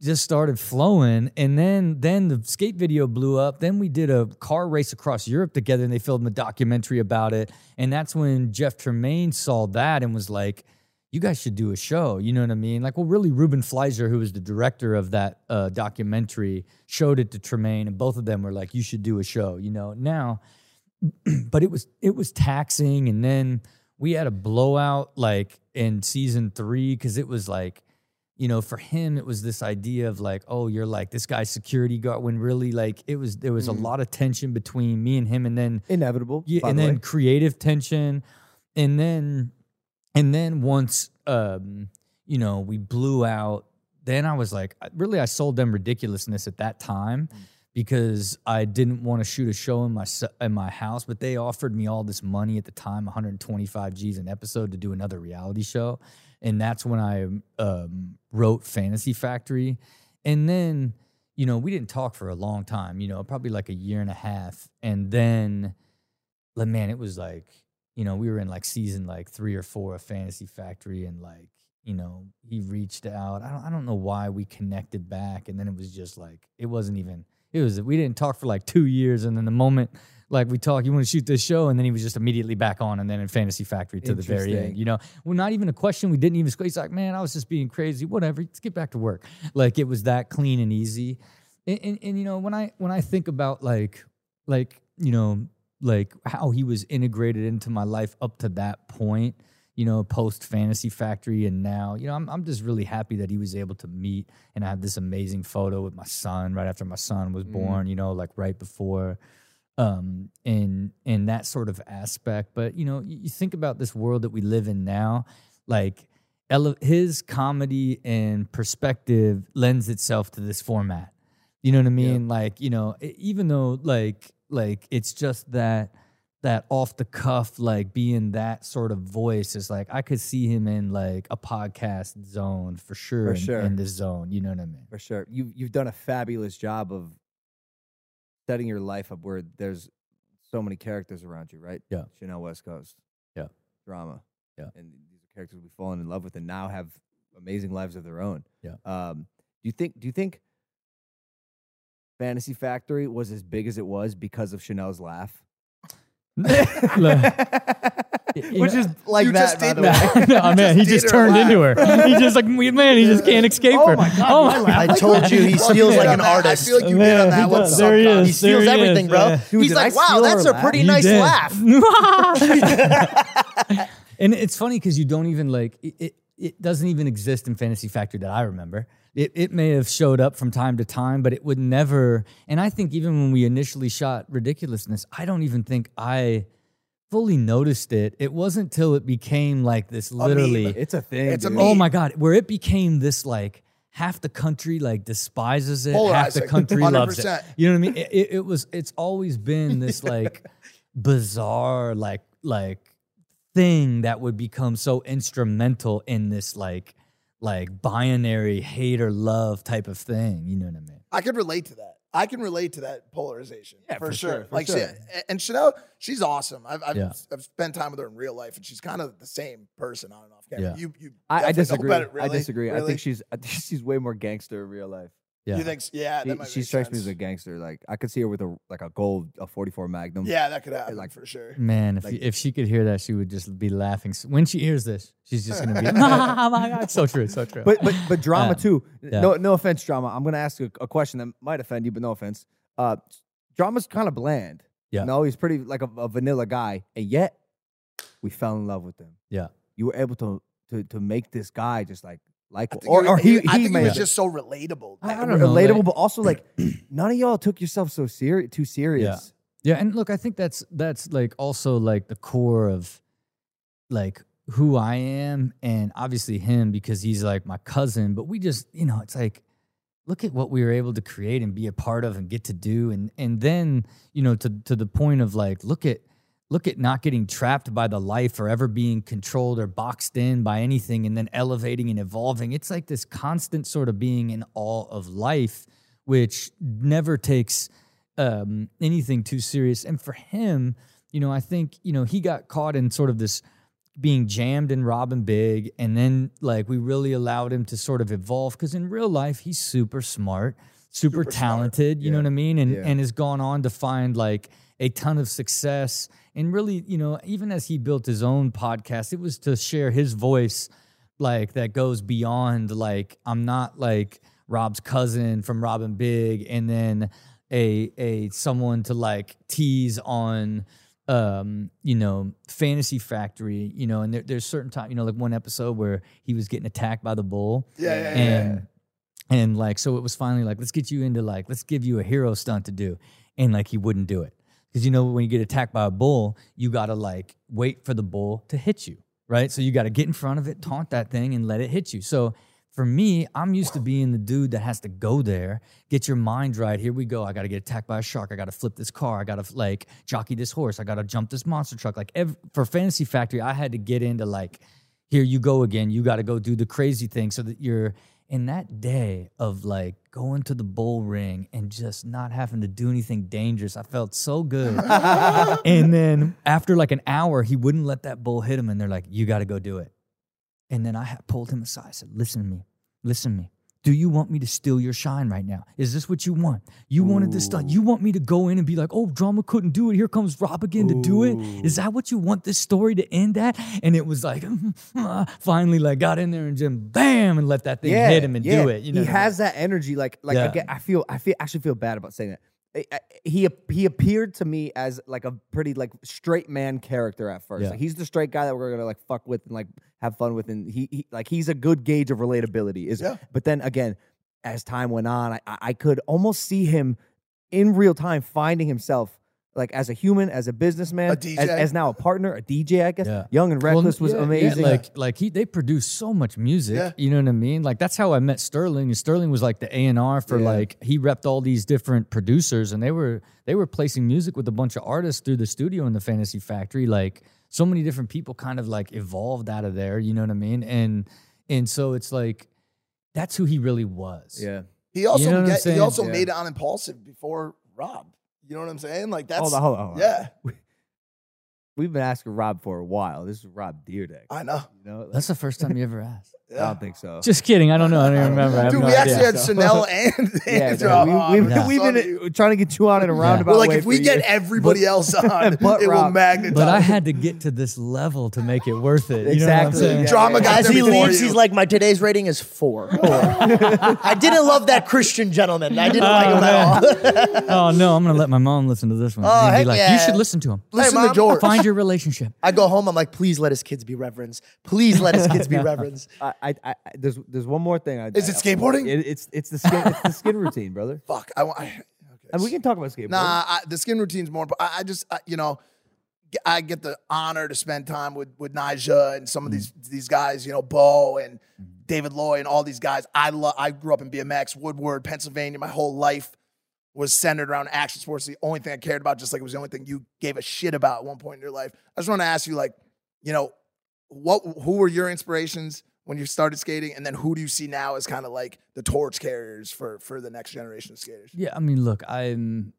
just started flowing and then then the skate video blew up then we did a car race across europe together and they filmed a documentary about it and that's when jeff tremaine saw that and was like you guys should do a show you know what i mean? Like well really ruben fleischer who was the director of that uh, documentary showed it to tremaine and both of them were like you should do a show you know? Now *clears throat* but it was it was taxing and then we had a blowout like in season three because it was like you know for him it was this idea of like oh you're like this guy's security guard when really like it was there was a lot of tension between me and him and then inevitable yeah, and the then way. creative tension, and then and then once um, you know we blew out then I was like, really, I sold them ridiculousness at that time Mm. because I didn't want to shoot a show in my in my house, but they offered me all this money at the time, 125 G's an episode to do another reality show, and that's when I um, wrote Fantasy Factory, and then you know we didn't talk for a long time, you know, probably like a year and a half, and then, man, it was like you know we were in like season like three or four of Fantasy Factory, and like you know he reached out. I don't I don't know why we connected back, and then it was just like it wasn't even it was we didn't talk for like two years and then the moment like we talk you want to shoot this show? and then he was just immediately back on and then in fantasy factory to the very end you know? Well not even a question we didn't even he's like man i was just being crazy whatever let's get back to work. Like it was that clean and easy. And, and, and you know when i when i think about like like you know like how he was integrated into my life up to that point you know, post Fantasy Factory, and now, you know, I'm I'm just really happy that he was able to meet, and I have this amazing photo with my son right after my son was born, you know, like right before, um, in in that sort of aspect. But you know, you, think about this world that we live in now, like ele- his comedy and perspective lends itself to this format. You know what I mean? Like, you know, even though like like it's just that that off the cuff, like being that sort of voice is like I could see him in like a podcast zone for sure. For in, sure. in this zone. You know what I mean? For sure. You you've done a fabulous job of setting your life up where there's so many characters around you, right? Yeah. Chanel West Coast. Yeah. Drama. Yeah. And these are characters we've fallen in love with and now have amazing lives of their own. Yeah. Um, do you think do you think Fantasy Factory was as big as it was because of Chanel's laugh? *laughs* Which is *laughs* like You that, just by did the that. way. *laughs* no, man, he just turned laugh. into her. He just like man, he just can't escape Oh her. my God, oh my my laugh. I told you he Well, steals like an artist. I feel like you hit Man, on he that one. does. There he subconscious. is. He steals There he everything, is, bro. yeah. Dude, He's did like, wow, steal that's her a pretty You nice did. laugh. and it's funny because you don't even like it, it. It doesn't even exist in Fantasy Factory that I remember. It it may have showed up from time to time, but it would never. And I think even when we initially shot Ridiculousness, I don't even think I fully noticed it. It wasn't till it became like this literally. It's a thing. It's a oh meme. Oh my god, where it became this like half the country like despises it, half the Polarizing. country loves it. You know what I mean? It, it, it was. It's always been this like *laughs* bizarre like like thing that would become so instrumental in this like like binary hate or love type of thing. You know what I mean? I could relate to that. I can relate to that polarization Yeah, for, for sure. sure, for like, sure. she- and Chanel, she's awesome. I've I've, Yeah. I've spent time with her in real life, and she's kind of the same person on and off camera. Yeah. You, you I, I definitely know disagree. better, I really? disagree. I think she's I think she's way more gangster in real life. Yeah. You think? s- Yeah, She, might she make strikes me as a gangster. Like I could see her with a like a gold a 44 Magnum. Yeah, that could happen, like- for sure. Man, if Like- you, if she could hear that, she would just be laughing. When she hears this, she's just gonna be, *laughs* oh my god, so true, so true. But but but drama Um, too. yeah. No no offense, drama. I'm gonna ask a, a question that might offend you, but no offense. Uh, drama's kind of bland. Yeah. No, he's pretty like a, a vanilla guy, and yet we fell in love with him. yeah, You were able to to to make this guy just like like I or, it- or he I think may it was just so relatable. I- I don't know, relatable, like- but also like *clears throat* none of y'all took yourself so serious too serious. Yeah. yeah. And look, I think that's that's like also like the core of like who I am, and obviously him because he's like my cousin. But we just, you know, it's like look at what we were able to create and be a part of and get to do and and then you know to to the point of like look at look at not getting trapped by the life or ever being controlled or boxed in by anything and then elevating and evolving it's like this constant sort of being in awe of life which never takes um, anything too serious and for him you know i think you know he got caught in sort of this being jammed in Rob & Big, and then like we really allowed him to sort of evolve because in real life he's super smart, super, Super smart. talented. You know what I mean, and Yeah. and has gone on to find like a ton of success. And really, you know, even as he built his own podcast, it was to share his voice, like that goes beyond like I'm not like Rob's cousin from Rob & Big, and then a a someone to like tease on um, you know, Fantasy Factory, you know, and there, there's certain time, you know, like one episode where he was getting attacked by the bull. Yeah, yeah, yeah. and and like so it was finally like, let's get you into like, let's give you a hero stunt to do. And like he wouldn't do it. Because you know, when you get attacked by a bull, you gotta like wait for the bull to hit you, right? So you gotta get in front of it, taunt that thing, and let it hit you. So for me, I'm used to being the dude that has to go there, get your mind right. Here we go. I got to get attacked by a shark. I got to flip this car. I got to like jockey this horse. I got to jump this monster truck. Like for Fantasy Factory, I had to get into like, here you go again. You got to go do the crazy thing so that you're in that day of like going to the bull ring and just not having to do anything dangerous. I felt so good. *laughs* and then after like an hour, he wouldn't let that bull hit him, and they're like, "You got to go do it." And then I pulled him aside. I said, Listen to me. Listen to me. Do you want me to steal your shine right now? Is this what you want? You wanted this stuff. You want me to go in and be like, oh, drama couldn't do it. Here comes Rob again to do it. Is that what you want this story to end at? And it was like, *laughs* ah, finally, like got in there and just bam and let that thing hit him and do it. You know, he I has that energy. Like, like Yeah. again, I feel, I feel, actually feel bad about saying that. He he appeared to me as like a pretty like straight man character at first. Yeah. Like he's the straight guy that we're gonna like fuck with and like have fun with, and he, he like he's a good gauge of relatability. Is Yeah. but then again, as time went on, I I could almost see him in real time finding himself like as a human, as a businessman, A as, DJ. as now a partner, a DJ. I guess Yeah. Young and Well, Reckless was yeah, yeah, amazing. like like he they produced so much music. Yeah. You know what I mean? Like that's how I met Sterling. And Sterling was like the A and R for Yeah. like he repped all these different producers, and they were they were placing music with a bunch of artists through the studio in the Fantasy Factory. Like so many different people kind of like evolved out of there. You know what I mean? And and so it's like that's who he really was. yeah. He also You know get- he also Yeah. made it on Impaulsive before Rob. You know what I'm saying? Like that's Hold on, hold on, hold on. yeah. *laughs* We've been asking Rob for a while. This is Rob Dyrdek. I know. You know, like, That's the first time you ever asked. I don't think so. Just kidding. I don't know. I don't *laughs* even remember. I have Dude, no we actually idea. had Chanel *laughs* and yeah, Andrew no, on. we, I'm we, sorry. we've been trying to get you on in a roundabout We're like, way if we get years. everybody else *laughs* on, but it will Rob- magnetize. But I had to get to this level to make it worth it. You know what I'm Exactly, saying? yeah. drama got As there he before leaves, you. he's like, my today's rating is four. I didn't love that Christian gentleman. I didn't like oh, him at all. Oh no, I'm gonna let my mom listen to this one. Oh, and be heck like, yeah. you should listen to him. Listen Hey, to George. Find your relationship. I go home, I'm like, please let his kids be reverends. Please let his kids be reverends. I, I, I, there's, there's one more thing. I, Is it I- skateboarding? It, it's, it's the skin, it's the skin *laughs* routine, brother. Fuck. I, want- I, okay. And we can talk about skateboarding. Nah, I, the skin routine's more. But I, I just, I, you know, g- I get the honor to spend time with with Nyjah and some of mm-hmm. these these guys. You know, Bo and mm-hmm. David Loy and all these guys. I love. I grew up in BMX, Woodward, Pennsylvania. My whole life was centered around action sports. The only thing I cared about, just like it was the only thing you gave a shit about at one point in your life. I just want to ask you, like, you know, what who were your inspirations when you started skating, and then who do you see now as kind of like the torch carriers for for the next generation of skaters? Yeah, I mean, look, I'm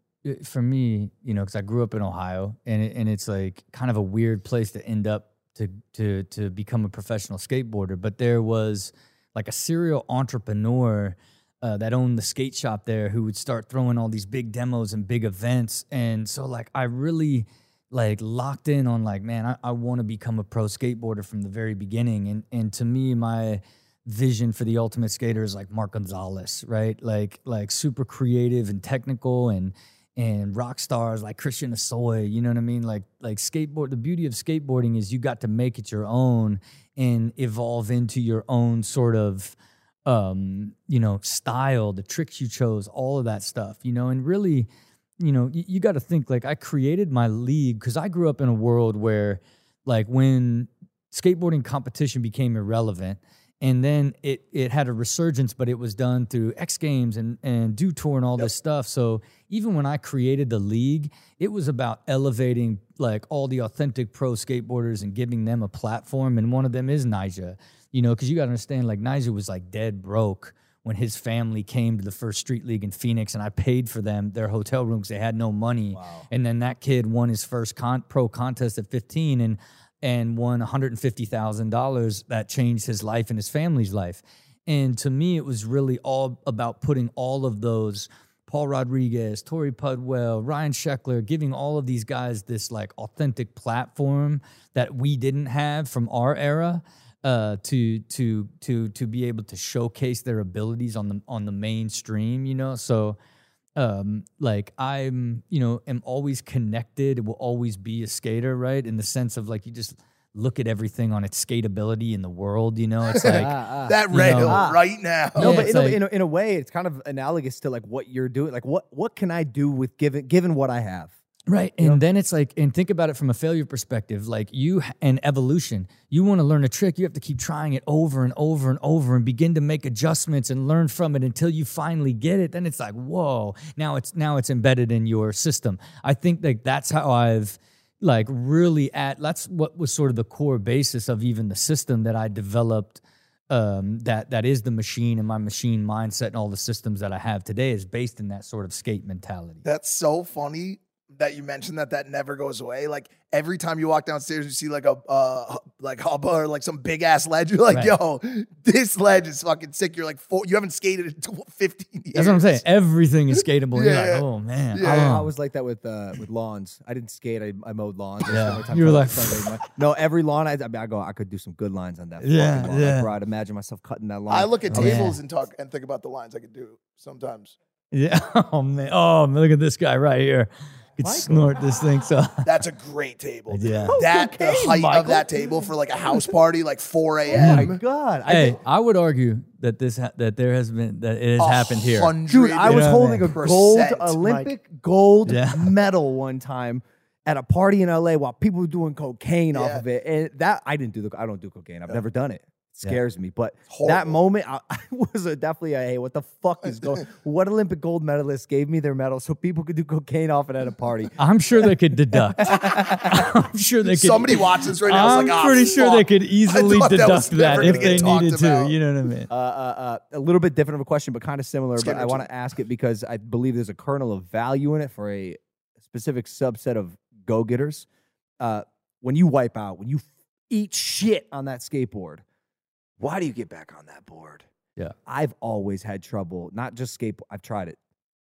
for me, you know, because I grew up in Ohio, and it, and it's like kind of a weird place to end up to to to become a professional skateboarder. But there was like a serial entrepreneur uh, that owned the skate shop there who would start throwing all these big demos and big events, and so like I really like locked in on like man i, I want to become a pro skateboarder from the very beginning. And and to me my vision for the ultimate skater is like mark gonzalez right? Like like super creative and technical and and rock stars like christian Hosoi you know what i mean? Like like skateboard the beauty of skateboarding is you got to make it your own and evolve into your own sort of um you know style the tricks you chose all of that stuff you know? And really you know, you, you got to think like I created my league because I grew up in a world where, like, when skateboarding competition became irrelevant, and then it it had a resurgence, but it was done through X Games and and Dew Tour and all this stuff. So even when I created the league, it was about elevating like all the authentic pro skateboarders and giving them a platform. And one of them is Nyjah, you know, because you got to understand like Nyjah was like dead broke when his family came to the first street league in Phoenix and I paid for them their hotel rooms. They had no money. And then that kid won his first con- pro contest at 15 and and won $150,000 that changed his life and his family's life. And to me it was really all about putting all of those Paul Rodriguez, Torey Pudwill, Ryan Sheckler, giving all of these guys this like authentic platform that we didn't have from our era uh, to to to to be able to showcase their abilities on the on the mainstream, you know. So, um, like I'm, you know, am always connected. Will always be a skater, right? In the sense of like you just look at everything on its skatability in the world, you know. It's *laughs* like that you rail know- right now. No, Yeah, but it's in, a, in, a, in a way, it's kind of analogous to like what you're doing. Like, what what can I do with given given what I have? Right. And then it's like, and think about it from a failure perspective. Like you and evolution, you want to learn a trick, you have to keep trying it over and over and over and begin to make adjustments and learn from it until you finally get it. Then it's like, whoa, now it's now it's embedded in your system. I think like that's how I've like really at that's what was sort of the core basis of even the system that I developed um, that that is the machine and my machine mindset and all the systems that I have today is based in that sort of skate mentality. That's so funny that you mentioned that that never goes away. Like every time you walk downstairs, you see like a uh like hubba or like some big ass ledge. You're *laughs* like, Right. yo, this ledge is fucking sick. You're like, four, you haven't skated in tw- 15 years. That's what I'm saying. Everything is skatable. Yeah, You're like, *laughs* oh man. Yeah, I. I was like that with uh, with lawns. I didn't skate. I, I mowed lawns. Yeah. time You were like- no, every lawn. I, I, mean, I go. I could do some good lines on that. Yeah, lawn. yeah. Like, bro, I'd imagine myself cutting that lawn. I look at Oh, yeah. tables and talk and think about the lines I could do sometimes. Yeah. *laughs* Oh man. Oh, man, look at this guy right here. Could snort this thing. So *laughs* *laughs* That's a great table. Yeah. Oh, that the height Michael. of that table for like a *laughs* house party, like 4 Oh my a.m. god! I hey, think- I would argue that this ha- that there has been that it has happened here. Dude, I was holding man. a gold Percent, Olympic gold Yeah. medal one time at a party in LA while people were doing cocaine off of it. And that I didn't do the I don't do cocaine. I've never done it. It Yeah. scares me. But that moment I, *laughs* I was a, definitely a hey, what the fuck is going *laughs* what Olympic gold medalists gave me their medal so people could do cocaine off it at a party. *laughs* I'm sure they could deduct. I'm sure they could. Somebody watches right now. I'm like, "Ah, pretty sure they could easily thought that deduct that, if they get talked needed to. You know what I mean? Uh, uh, uh, a little bit different of a question, but kind of similar. Let's But I want to ask it because I believe there's a kernel of value in it for a specific subset of go getters. Uh, when you wipe out, when you f- eat shit on that skateboard, why do you get back on that board? Yeah. I've always had trouble, not just skate, I've tried it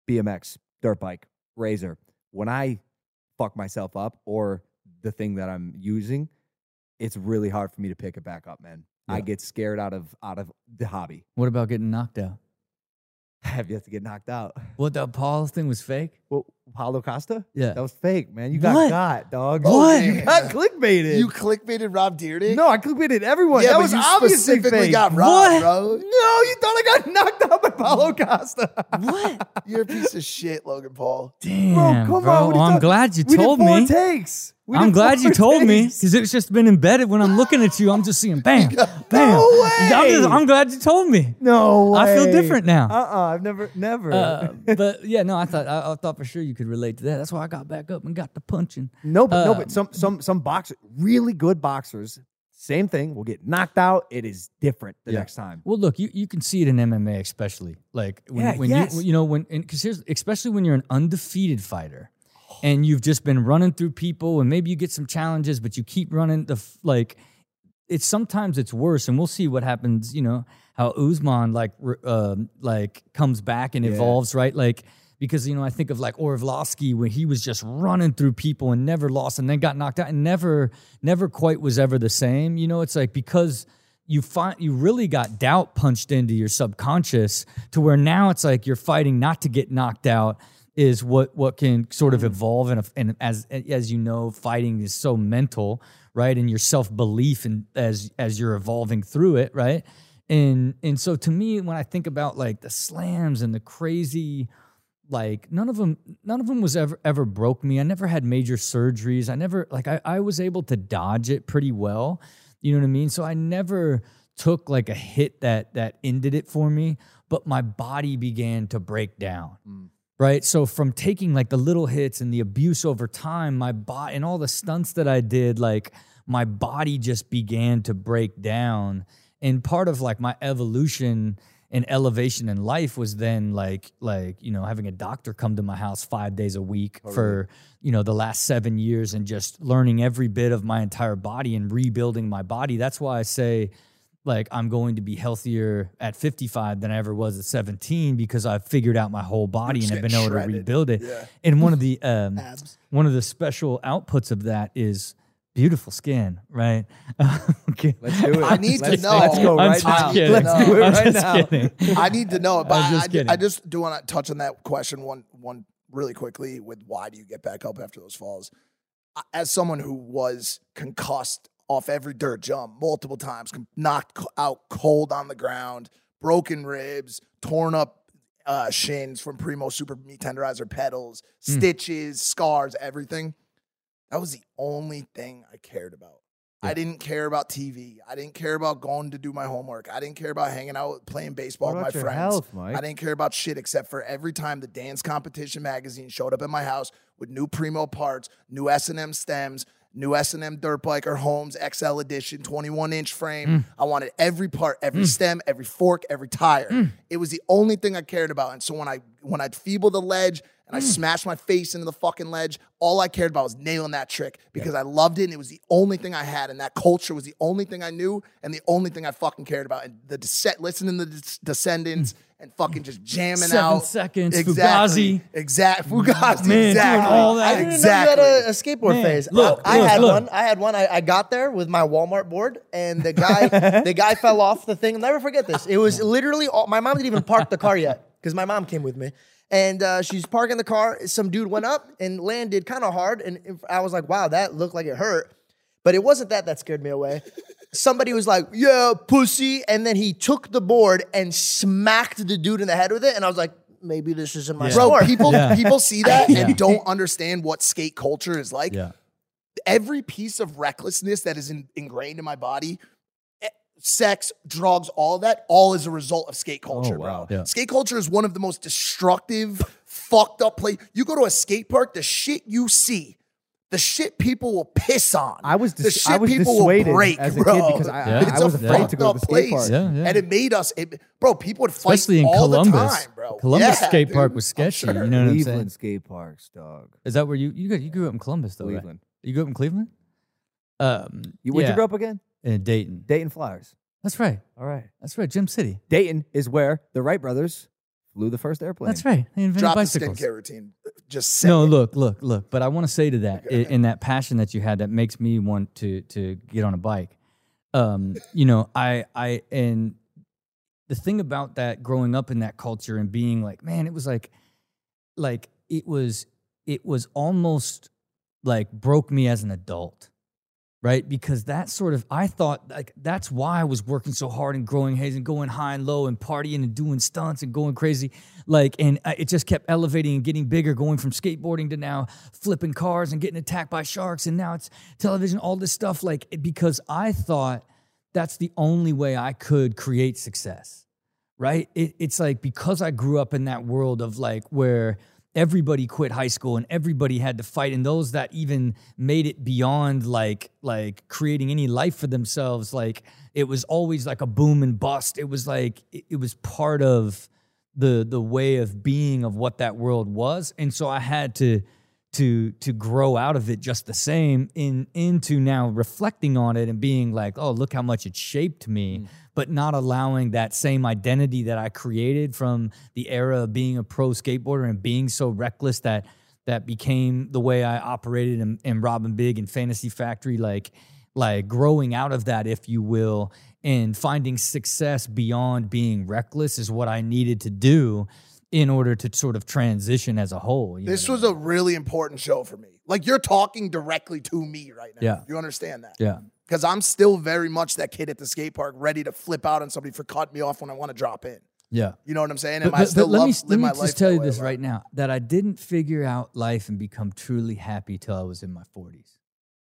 BMX, dirt bike, razor. When I fuck myself up or the thing that I'm using, it's really hard for me to pick it back up, man. I get scared out of out of the hobby. What about getting knocked out? *laughs* have yet to get knocked out. What that Paul thing was fake? Well, Paulo Costa? Yeah. That was fake, man. You got What? got, dog. What? You got clickbaited. You clickbaited Rob Dyrdek? no, I clickbaited everyone. yeah, that but was you obviously specifically fake. got Rob, What? bro. no, you thought I got *laughs* knocked out by Paulo Costa. What? *laughs* You're a piece of shit, Logan Paul. Damn, Bro, come on. what are Well, I'm talking- glad you we told did four me. takes. We I'm glad you told me because it's just been embedded. When I'm looking at you, I'm just seeing bam, *laughs* bam. No I'm, just- way. I'm glad you told me. No way. I feel different now. Uh-uh. I've never, never. Uh, *laughs* but yeah, no, I thought I, I thought for sure you could relate to that. That's why I got back up and got the punching. no, but no, um, but some some some boxers, really good boxers, same thing. Will get knocked out. It is different the Yeah. next time. Well, look, you, you can see it in MMA, especially like when, Yeah, when yes. you you know when because here's especially when you're an undefeated fighter and you've just been running through people and maybe you get some challenges, but you keep running the f- like it's sometimes it's worse, and we'll see what happens. You know how Usman like um like comes back and Yeah. evolves, right? Like because you know I think of like Arlovski when he was just running through people and never lost, and then got knocked out and never never quite was ever the same. You know, it's like because you find you really got doubt punched into your subconscious to where now it's like you're fighting not to get knocked out is what what can sort of mm. evolve and and as as you know fighting is so mental right? And your self belief and as as you're evolving through it right? And and so to me when I think about like the slams and the crazy like none of them none of them was ever ever broke me. I never had major surgeries. I never like i, I was able to dodge it pretty well. You know what i mean? So i never took like a hit that that ended it for me but my body began to break down mm. Right? So from taking like the little hits and the abuse over time my body and all the stunts that i did like my body just began to break down. And part of like my evolution and elevation in life was then like like you know having a doctor come to my house five days a week oh, for you know the last seven years and just learning every bit of my entire body and rebuilding my body. That's why i say like i'm going to be healthier at 55 than i ever was at 17 because i've figured out my whole body and just have been getting able to rebuild it Yeah. and one of the *laughs* um, Abs. one of the special outputs of that is beautiful skin right *laughs* okay Let's do it. I need to let's, know. Let's go right now. kidding. Let's do it I'm right just now. kidding. *laughs* I need to know, but I was I, just I, kidding. I just do want to touch on that question one one really quickly with why do you get back up after those falls? As someone who was concussed off every dirt jump multiple times, knocked out cold on the ground, broken ribs, torn up uh, shins from Primo Super Meat Tenderizer pedals, Mm. stitches, scars, everything. That was the only thing I cared about. I didn't care about TV. I didn't care about going to do my homework. I didn't care about hanging out playing baseball with my friends. health? I didn't care about shit except for every time the Dan's Competition magazine showed up at my house with new Primo parts, new S&M stems, new S&M dirt bike or Holmes XL edition 21 inch frame. Mm. I wanted every part, every stem, every fork, every tire. Mm. It was the only thing I cared about. And so when I when I'd feeble the ledge and I Mm. smashed my face into the fucking ledge, all I cared about was nailing that trick because I loved it and it was the only thing I had. And that culture was the only thing I knew and the only thing I fucking cared about. And the descent, listening to the Des- Descendents and fucking just jamming Seven out. Seconds, exactly, Fugazi. Exact Fugazi. Man, doing exactly. all that. I didn't exactly. know you had a, a skateboard Man, phase. look, I, I look, had look. one. I had one. I, I got there with my Walmart board, and the guy, *laughs* the guy fell off the thing. I'll never forget this. It was literally all, my mom didn't even park the car yet because my mom came with me, and uh, she's parking the car. Some dude went up and landed kind of hard, and I was like, "Wow, that looked like it hurt," but it wasn't that that scared me away. Somebody was like, "Yeah, pussy," and then he took the board and smacked the dude in the head with it, and I was like, "Maybe this isn't my Bro, sport." people Yeah. people see that Yeah. and don't understand what skate culture is like. Yeah. Every piece of recklessness that is in, ingrained in my body, sex, drugs, all of that, all as a result of skate culture, wow. bro. Yeah. Skate culture is one of the most destructive, fucked up place. You go to a skate park, the shit you see, the shit people will piss on. I was the shit I was people dissuaded will break, as a kid bro. because I- I- it's I was a afraid to fucked go to up the skate place. park. Yeah, yeah. And it made us, it, bro. People would fight Especially in all Columbus. the time, bro. Columbus Yeah, skate park dude. was sketchy. sure. You know what I'm saying? Cleveland skate parks, dog. Is that where you you got, you grew up in Columbus though? right? Cleveland. You grew up in Cleveland? Um, You, where'd yeah, you grow up again? In Dayton. Dayton Flyers. That's right. All right. That's right. Gym City. Dayton is where the Wright brothers flew the first airplane. That's right. They invented Drop the bicycles. skincare routine. Just say No, it. look, look, look. But I want to say to that, i- in that passion that you had, that makes me want to to get on a bike. Um, you know, I I and the thing about that, growing up in that culture and being like, man, it was like, like it was, it was almost like broke me as an adult right? Because that sort of, I thought like that's why I was working so hard and growing haze and going high and low and partying and doing stunts and going crazy. Like, and I- it just kept elevating and getting bigger, going from skateboarding to now flipping cars and getting attacked by sharks. And now it's television, all this stuff. Like, because I thought that's the only way I could create success right? It, it's like because I grew up in that world of like where everybody quit high school and everybody had to fight, and those that even made it beyond like like creating any life for themselves, like it was always like a boom and bust. It was like it, it was part of the the way of being of what that world was, and so I had to to to grow out of it just the same in into now reflecting on it and being like oh look how much it shaped me mm. but not allowing that same identity that I created from the era of being a pro skateboarder and being so reckless that that became the way I operated in, in Rob & Big and Fantasy Factory like like growing out of that if you will and finding success beyond being reckless is what I needed to do in order to sort of transition as a whole know This what was a really important show for me. Like you're talking directly to me right now. Yeah. You understand that? Yeah. Because I'm still very much that kid at the skate park, ready to flip out on somebody for cutting me off when I want to drop in. Yeah. You know what I'm saying? But, And I still but let love me, let me just tell you this right now that I didn't figure out life and become truly happy till I was in my 40s.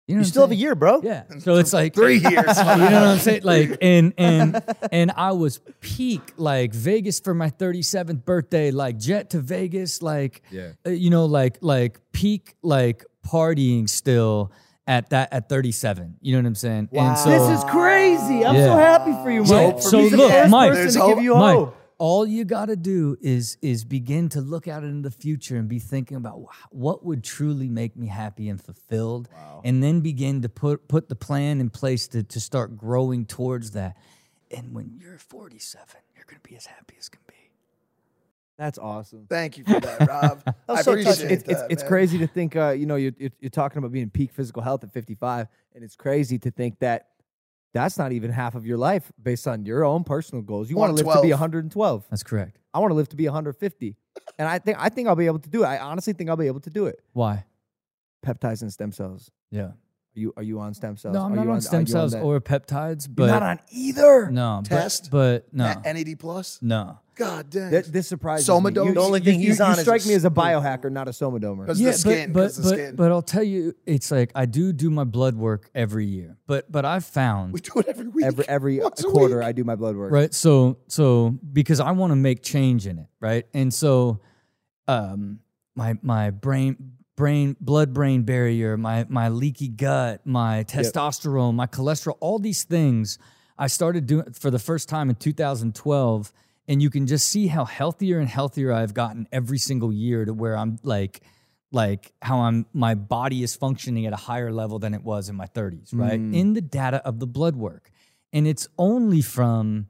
You know You still I'm have a year, bro. Yeah. *laughs* So it's like Three years. *laughs* you know what I'm saying? Like *laughs* and and and I was peak like Vegas for my 37th birthday, like jet to Vegas, like Yeah. uh, you know, like like peak like partying still at that at 37. You know what I'm saying? Wow. And so This is crazy. I'm so happy for you, Mike. so He's the look, Mike, person There's to hope. give you Mike, hope. All you got to do is is begin to look out into the future and be thinking about what would truly make me happy and fulfilled, and then begin to put put the plan in place to to start growing towards that. And when you're 47, you're gonna be as happy as can be. That's awesome. Thank you for that, Rob. *laughs* I was so appreciate touching. it's, it's, that, it's man. crazy to think, uh, you know, you're, you're, you're talking about being peak physical health at 55, and it's crazy to think that that's not even half of your life based on your own personal goals. You want to live to be 112. 112. That's correct. I want to live to be 150, and I think I think I'll be able to do it. I honestly think I'll be able to do it. Why? Peptides and stem cells. Yeah. Are you are you on stem cells? No, I'm Are not you on stem you cells that? or peptides, but You're not on either. no Test? but, no, A- NAD plus. no. God damn. Th- this surprises Somadome? me. You, The only thing you- he's you on is strike a me as a spoon. biohacker, not a somadomer. Because yeah, the skin. but 'cause but the but, skin. but I'll tell you, it's like I do do my blood work every year, but but I've found we do it every week. Every every *laughs* Once quarter, week. I do my blood work. right so so because i want to make change in it right and so um my my brain brain blood brain barrier my my leaky gut my testosterone my cholesterol all these things i started doing for the first time in 2012 and you can just see how healthier and healthier i've gotten every single year to where i'm like like how i'm my body is functioning at a higher level than it was in my 30s right? Mm. In the data of the blood work. And it's only from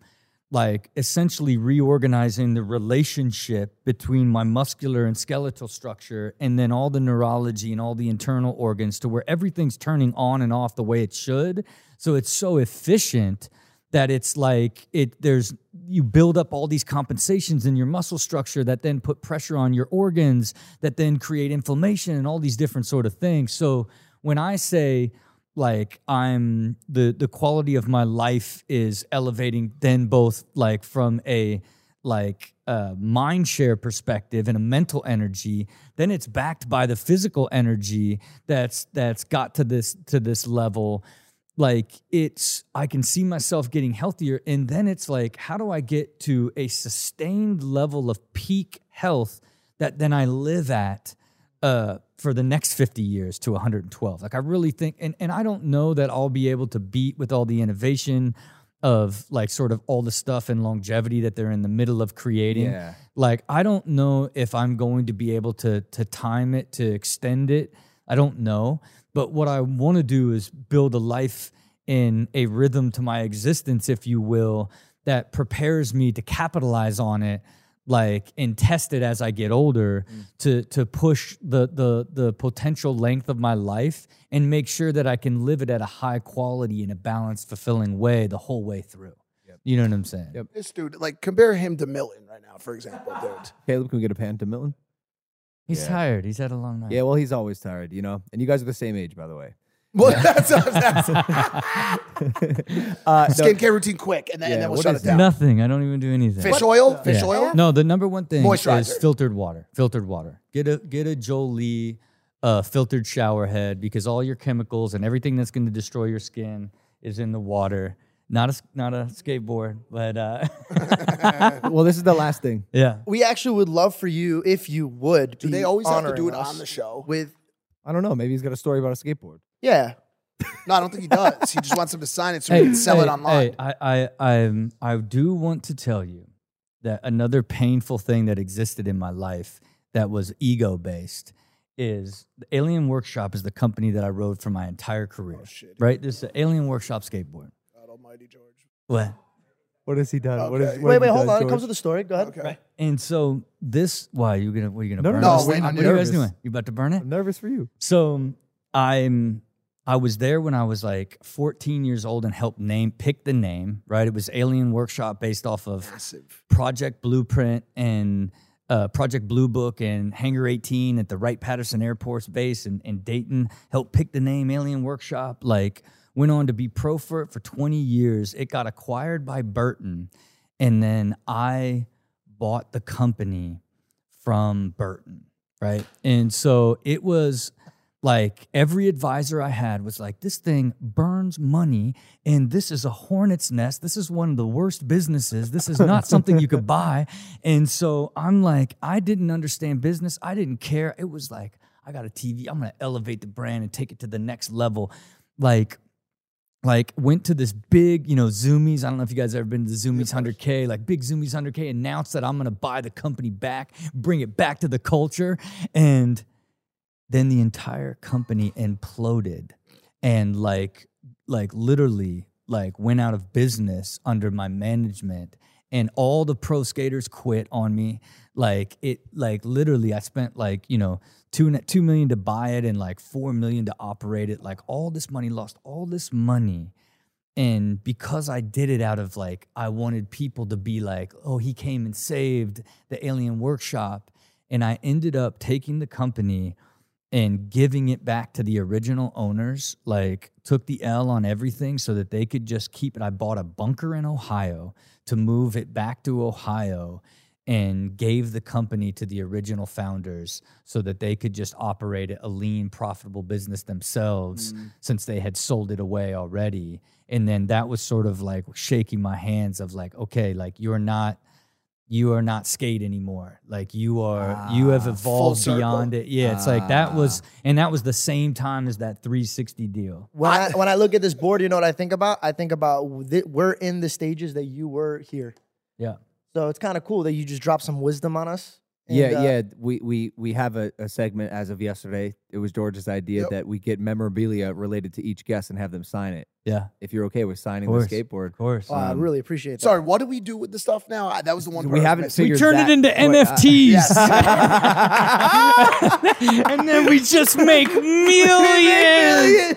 like essentially reorganizing the relationship between my muscular and skeletal structure and then all the neurology and all the internal organs to where everything's turning on and off the way it should. So it's so efficient that it's like it there's you build up all these compensations in your muscle structure that then put pressure on your organs that then create inflammation and all these different sort of things. So when i say like i'm the the quality of my life is elevating then both like from a like a mind share perspective and a mental energy then it's backed by the physical energy that's that's got to this to this level. Like it's i can see myself getting healthier and then it's like how do i get to a sustained level of peak health that then i live at uh, for the next 50 years to 112 like i really think and, and i don't know that i'll be able to beat with all the innovation of like sort of all the stuff and longevity that they're in the middle of creating. Yeah. like i don't know if i'm going to be able to to time it to extend it. I don't know. But what i want to do is build a life in a rhythm to my existence if you will that prepares me to capitalize on it like and test it as I get older mm. to to push the the the potential length of my life and make sure that I can live it at a high quality in a balanced, fulfilling way the whole way through. You know what I'm saying? Yep. This dude, like, compare him to Milton right now, for example, dude. *laughs* Caleb, can we get a pan to Milton? He's Yeah. tired. He's had a long night. Yeah, well, he's always tired, you know. And you guys are the same age, by the way. Well, *laughs* that's, that's *laughs* Uh, no, skincare routine quick, and then, Yeah, and then we'll what shut it down. Nothing. I don't even do anything. Fish oil, fish Yeah. oil. No, the number one thing is filtered water. Filtered water. Get a get a Jolie uh, filtered shower head because all your chemicals and everything that's going to destroy your skin is in the water. Not a s- not a skateboard, but uh, *laughs* well, this is the last thing. yeah. We actually would love for you, if you would, Do be they always have to do it us on the show? with. I don't know. Maybe he's got a story about a skateboard. Yeah, No, I don't think he does. He just wants him to sign it so he can sell it hey, online. Hey, I, I, I, I do want to tell you that another painful thing that existed in my life that was ego based is Alien Workshop is the company that I rode for my entire career. Oh, shit. Right? This is an Alien Workshop skateboard. God Almighty George. What? What has he done? What is, Okay. what wait, wait, hold done, on. It comes with a story. Go ahead. Okay. And so this, why you gonna? What are you gonna No, burn? no, no, thing? I'm what are you guys doing? You about to burn it? I'm nervous for you. So I'm I was there when I was like 14 years old and helped name pick the name, right? It was Alien Workshop based off of Massive. Project Blueprint and uh, Project Blue Book and Hangar 18 at the Wright Patterson Air Force Base in, in Dayton. Helped pick the name Alien Workshop. Like went on to be pro for it for 20 years. It got acquired by Burton, and then I bought the company from Burton, right? And so it was like every advisor I had was like, this thing burns money and this is a hornet's nest. This is one of the worst businesses. This is not something you could buy. And so I'm like, I didn't understand business. I didn't care. It was like, I got a TV. I'm going to elevate the brand and take it to the next level. Like, like went to this big, you know, Zumiez. I don't know if you guys ever been to the Zumiez 100K, like big Zumiez 100K announced that I'm going to buy the company back, bring it back to the culture. And then the entire company imploded and like, like literally like went out of business under my management and all the pro skaters quit on me. Like it, like literally I spent like, you know, two, two million to buy it and like four million to operate it. Like all this money, lost all this money. And because I did it out of like, I wanted people to be like, oh, he came and saved the alien workshop. And I ended up taking the company and giving it back to the original owners, like took the L on everything so that they could just keep it. I bought a bunker in Ohio to move it back to Ohio and gave the company to the original founders so that they could just operate a lean, profitable business themselves mm. since they had sold it away already. And then that was sort of like shaking my hands of like, okay, like you're not you are not skate anymore. Like you are you have ah, evolved beyond it. Yeah, it's like that was ah. and that was the same time as that 360 deal. When I, when I look at this board, you know what I think about? I think about th- we're in the stages that you were here. Yeah. So it's kind of cool that you just dropped some wisdom on us. And, yeah, uh, yeah. We we we have a, a segment as of yesterday. It was George's idea Yep. that we get memorabilia related to each guest and have them sign it. Yeah. If you're okay with signing Of the skateboard, Of course. Oh, I Um, really appreciate that. Sorry, what do we do with the stuff now? I, that was the one. we part I haven't missing. we figured turned it into wait, uh, NFTs. Yes. *laughs* *laughs* and then we just make *laughs* millions.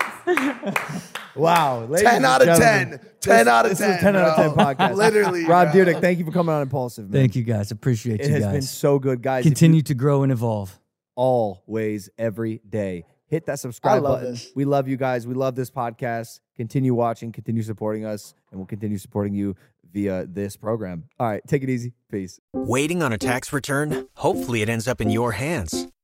Wow, ladies 10 out of 10. 10 out of this 10. is a 10 out of 10 podcast. Literally. Rob bro. Dyrdek, thank you for coming on Impaulsive. Man. Thank you guys. Appreciate It you guys. It has been so good, guys. If you- Continue to grow and evolve. always, every day. Hit that subscribe love button. this. We love you guys. We love this podcast. Continue watching, continue supporting us, and we'll continue supporting you via this program. All right, take it easy. Peace. Waiting on a tax return? Hopefully, it ends up in your hands.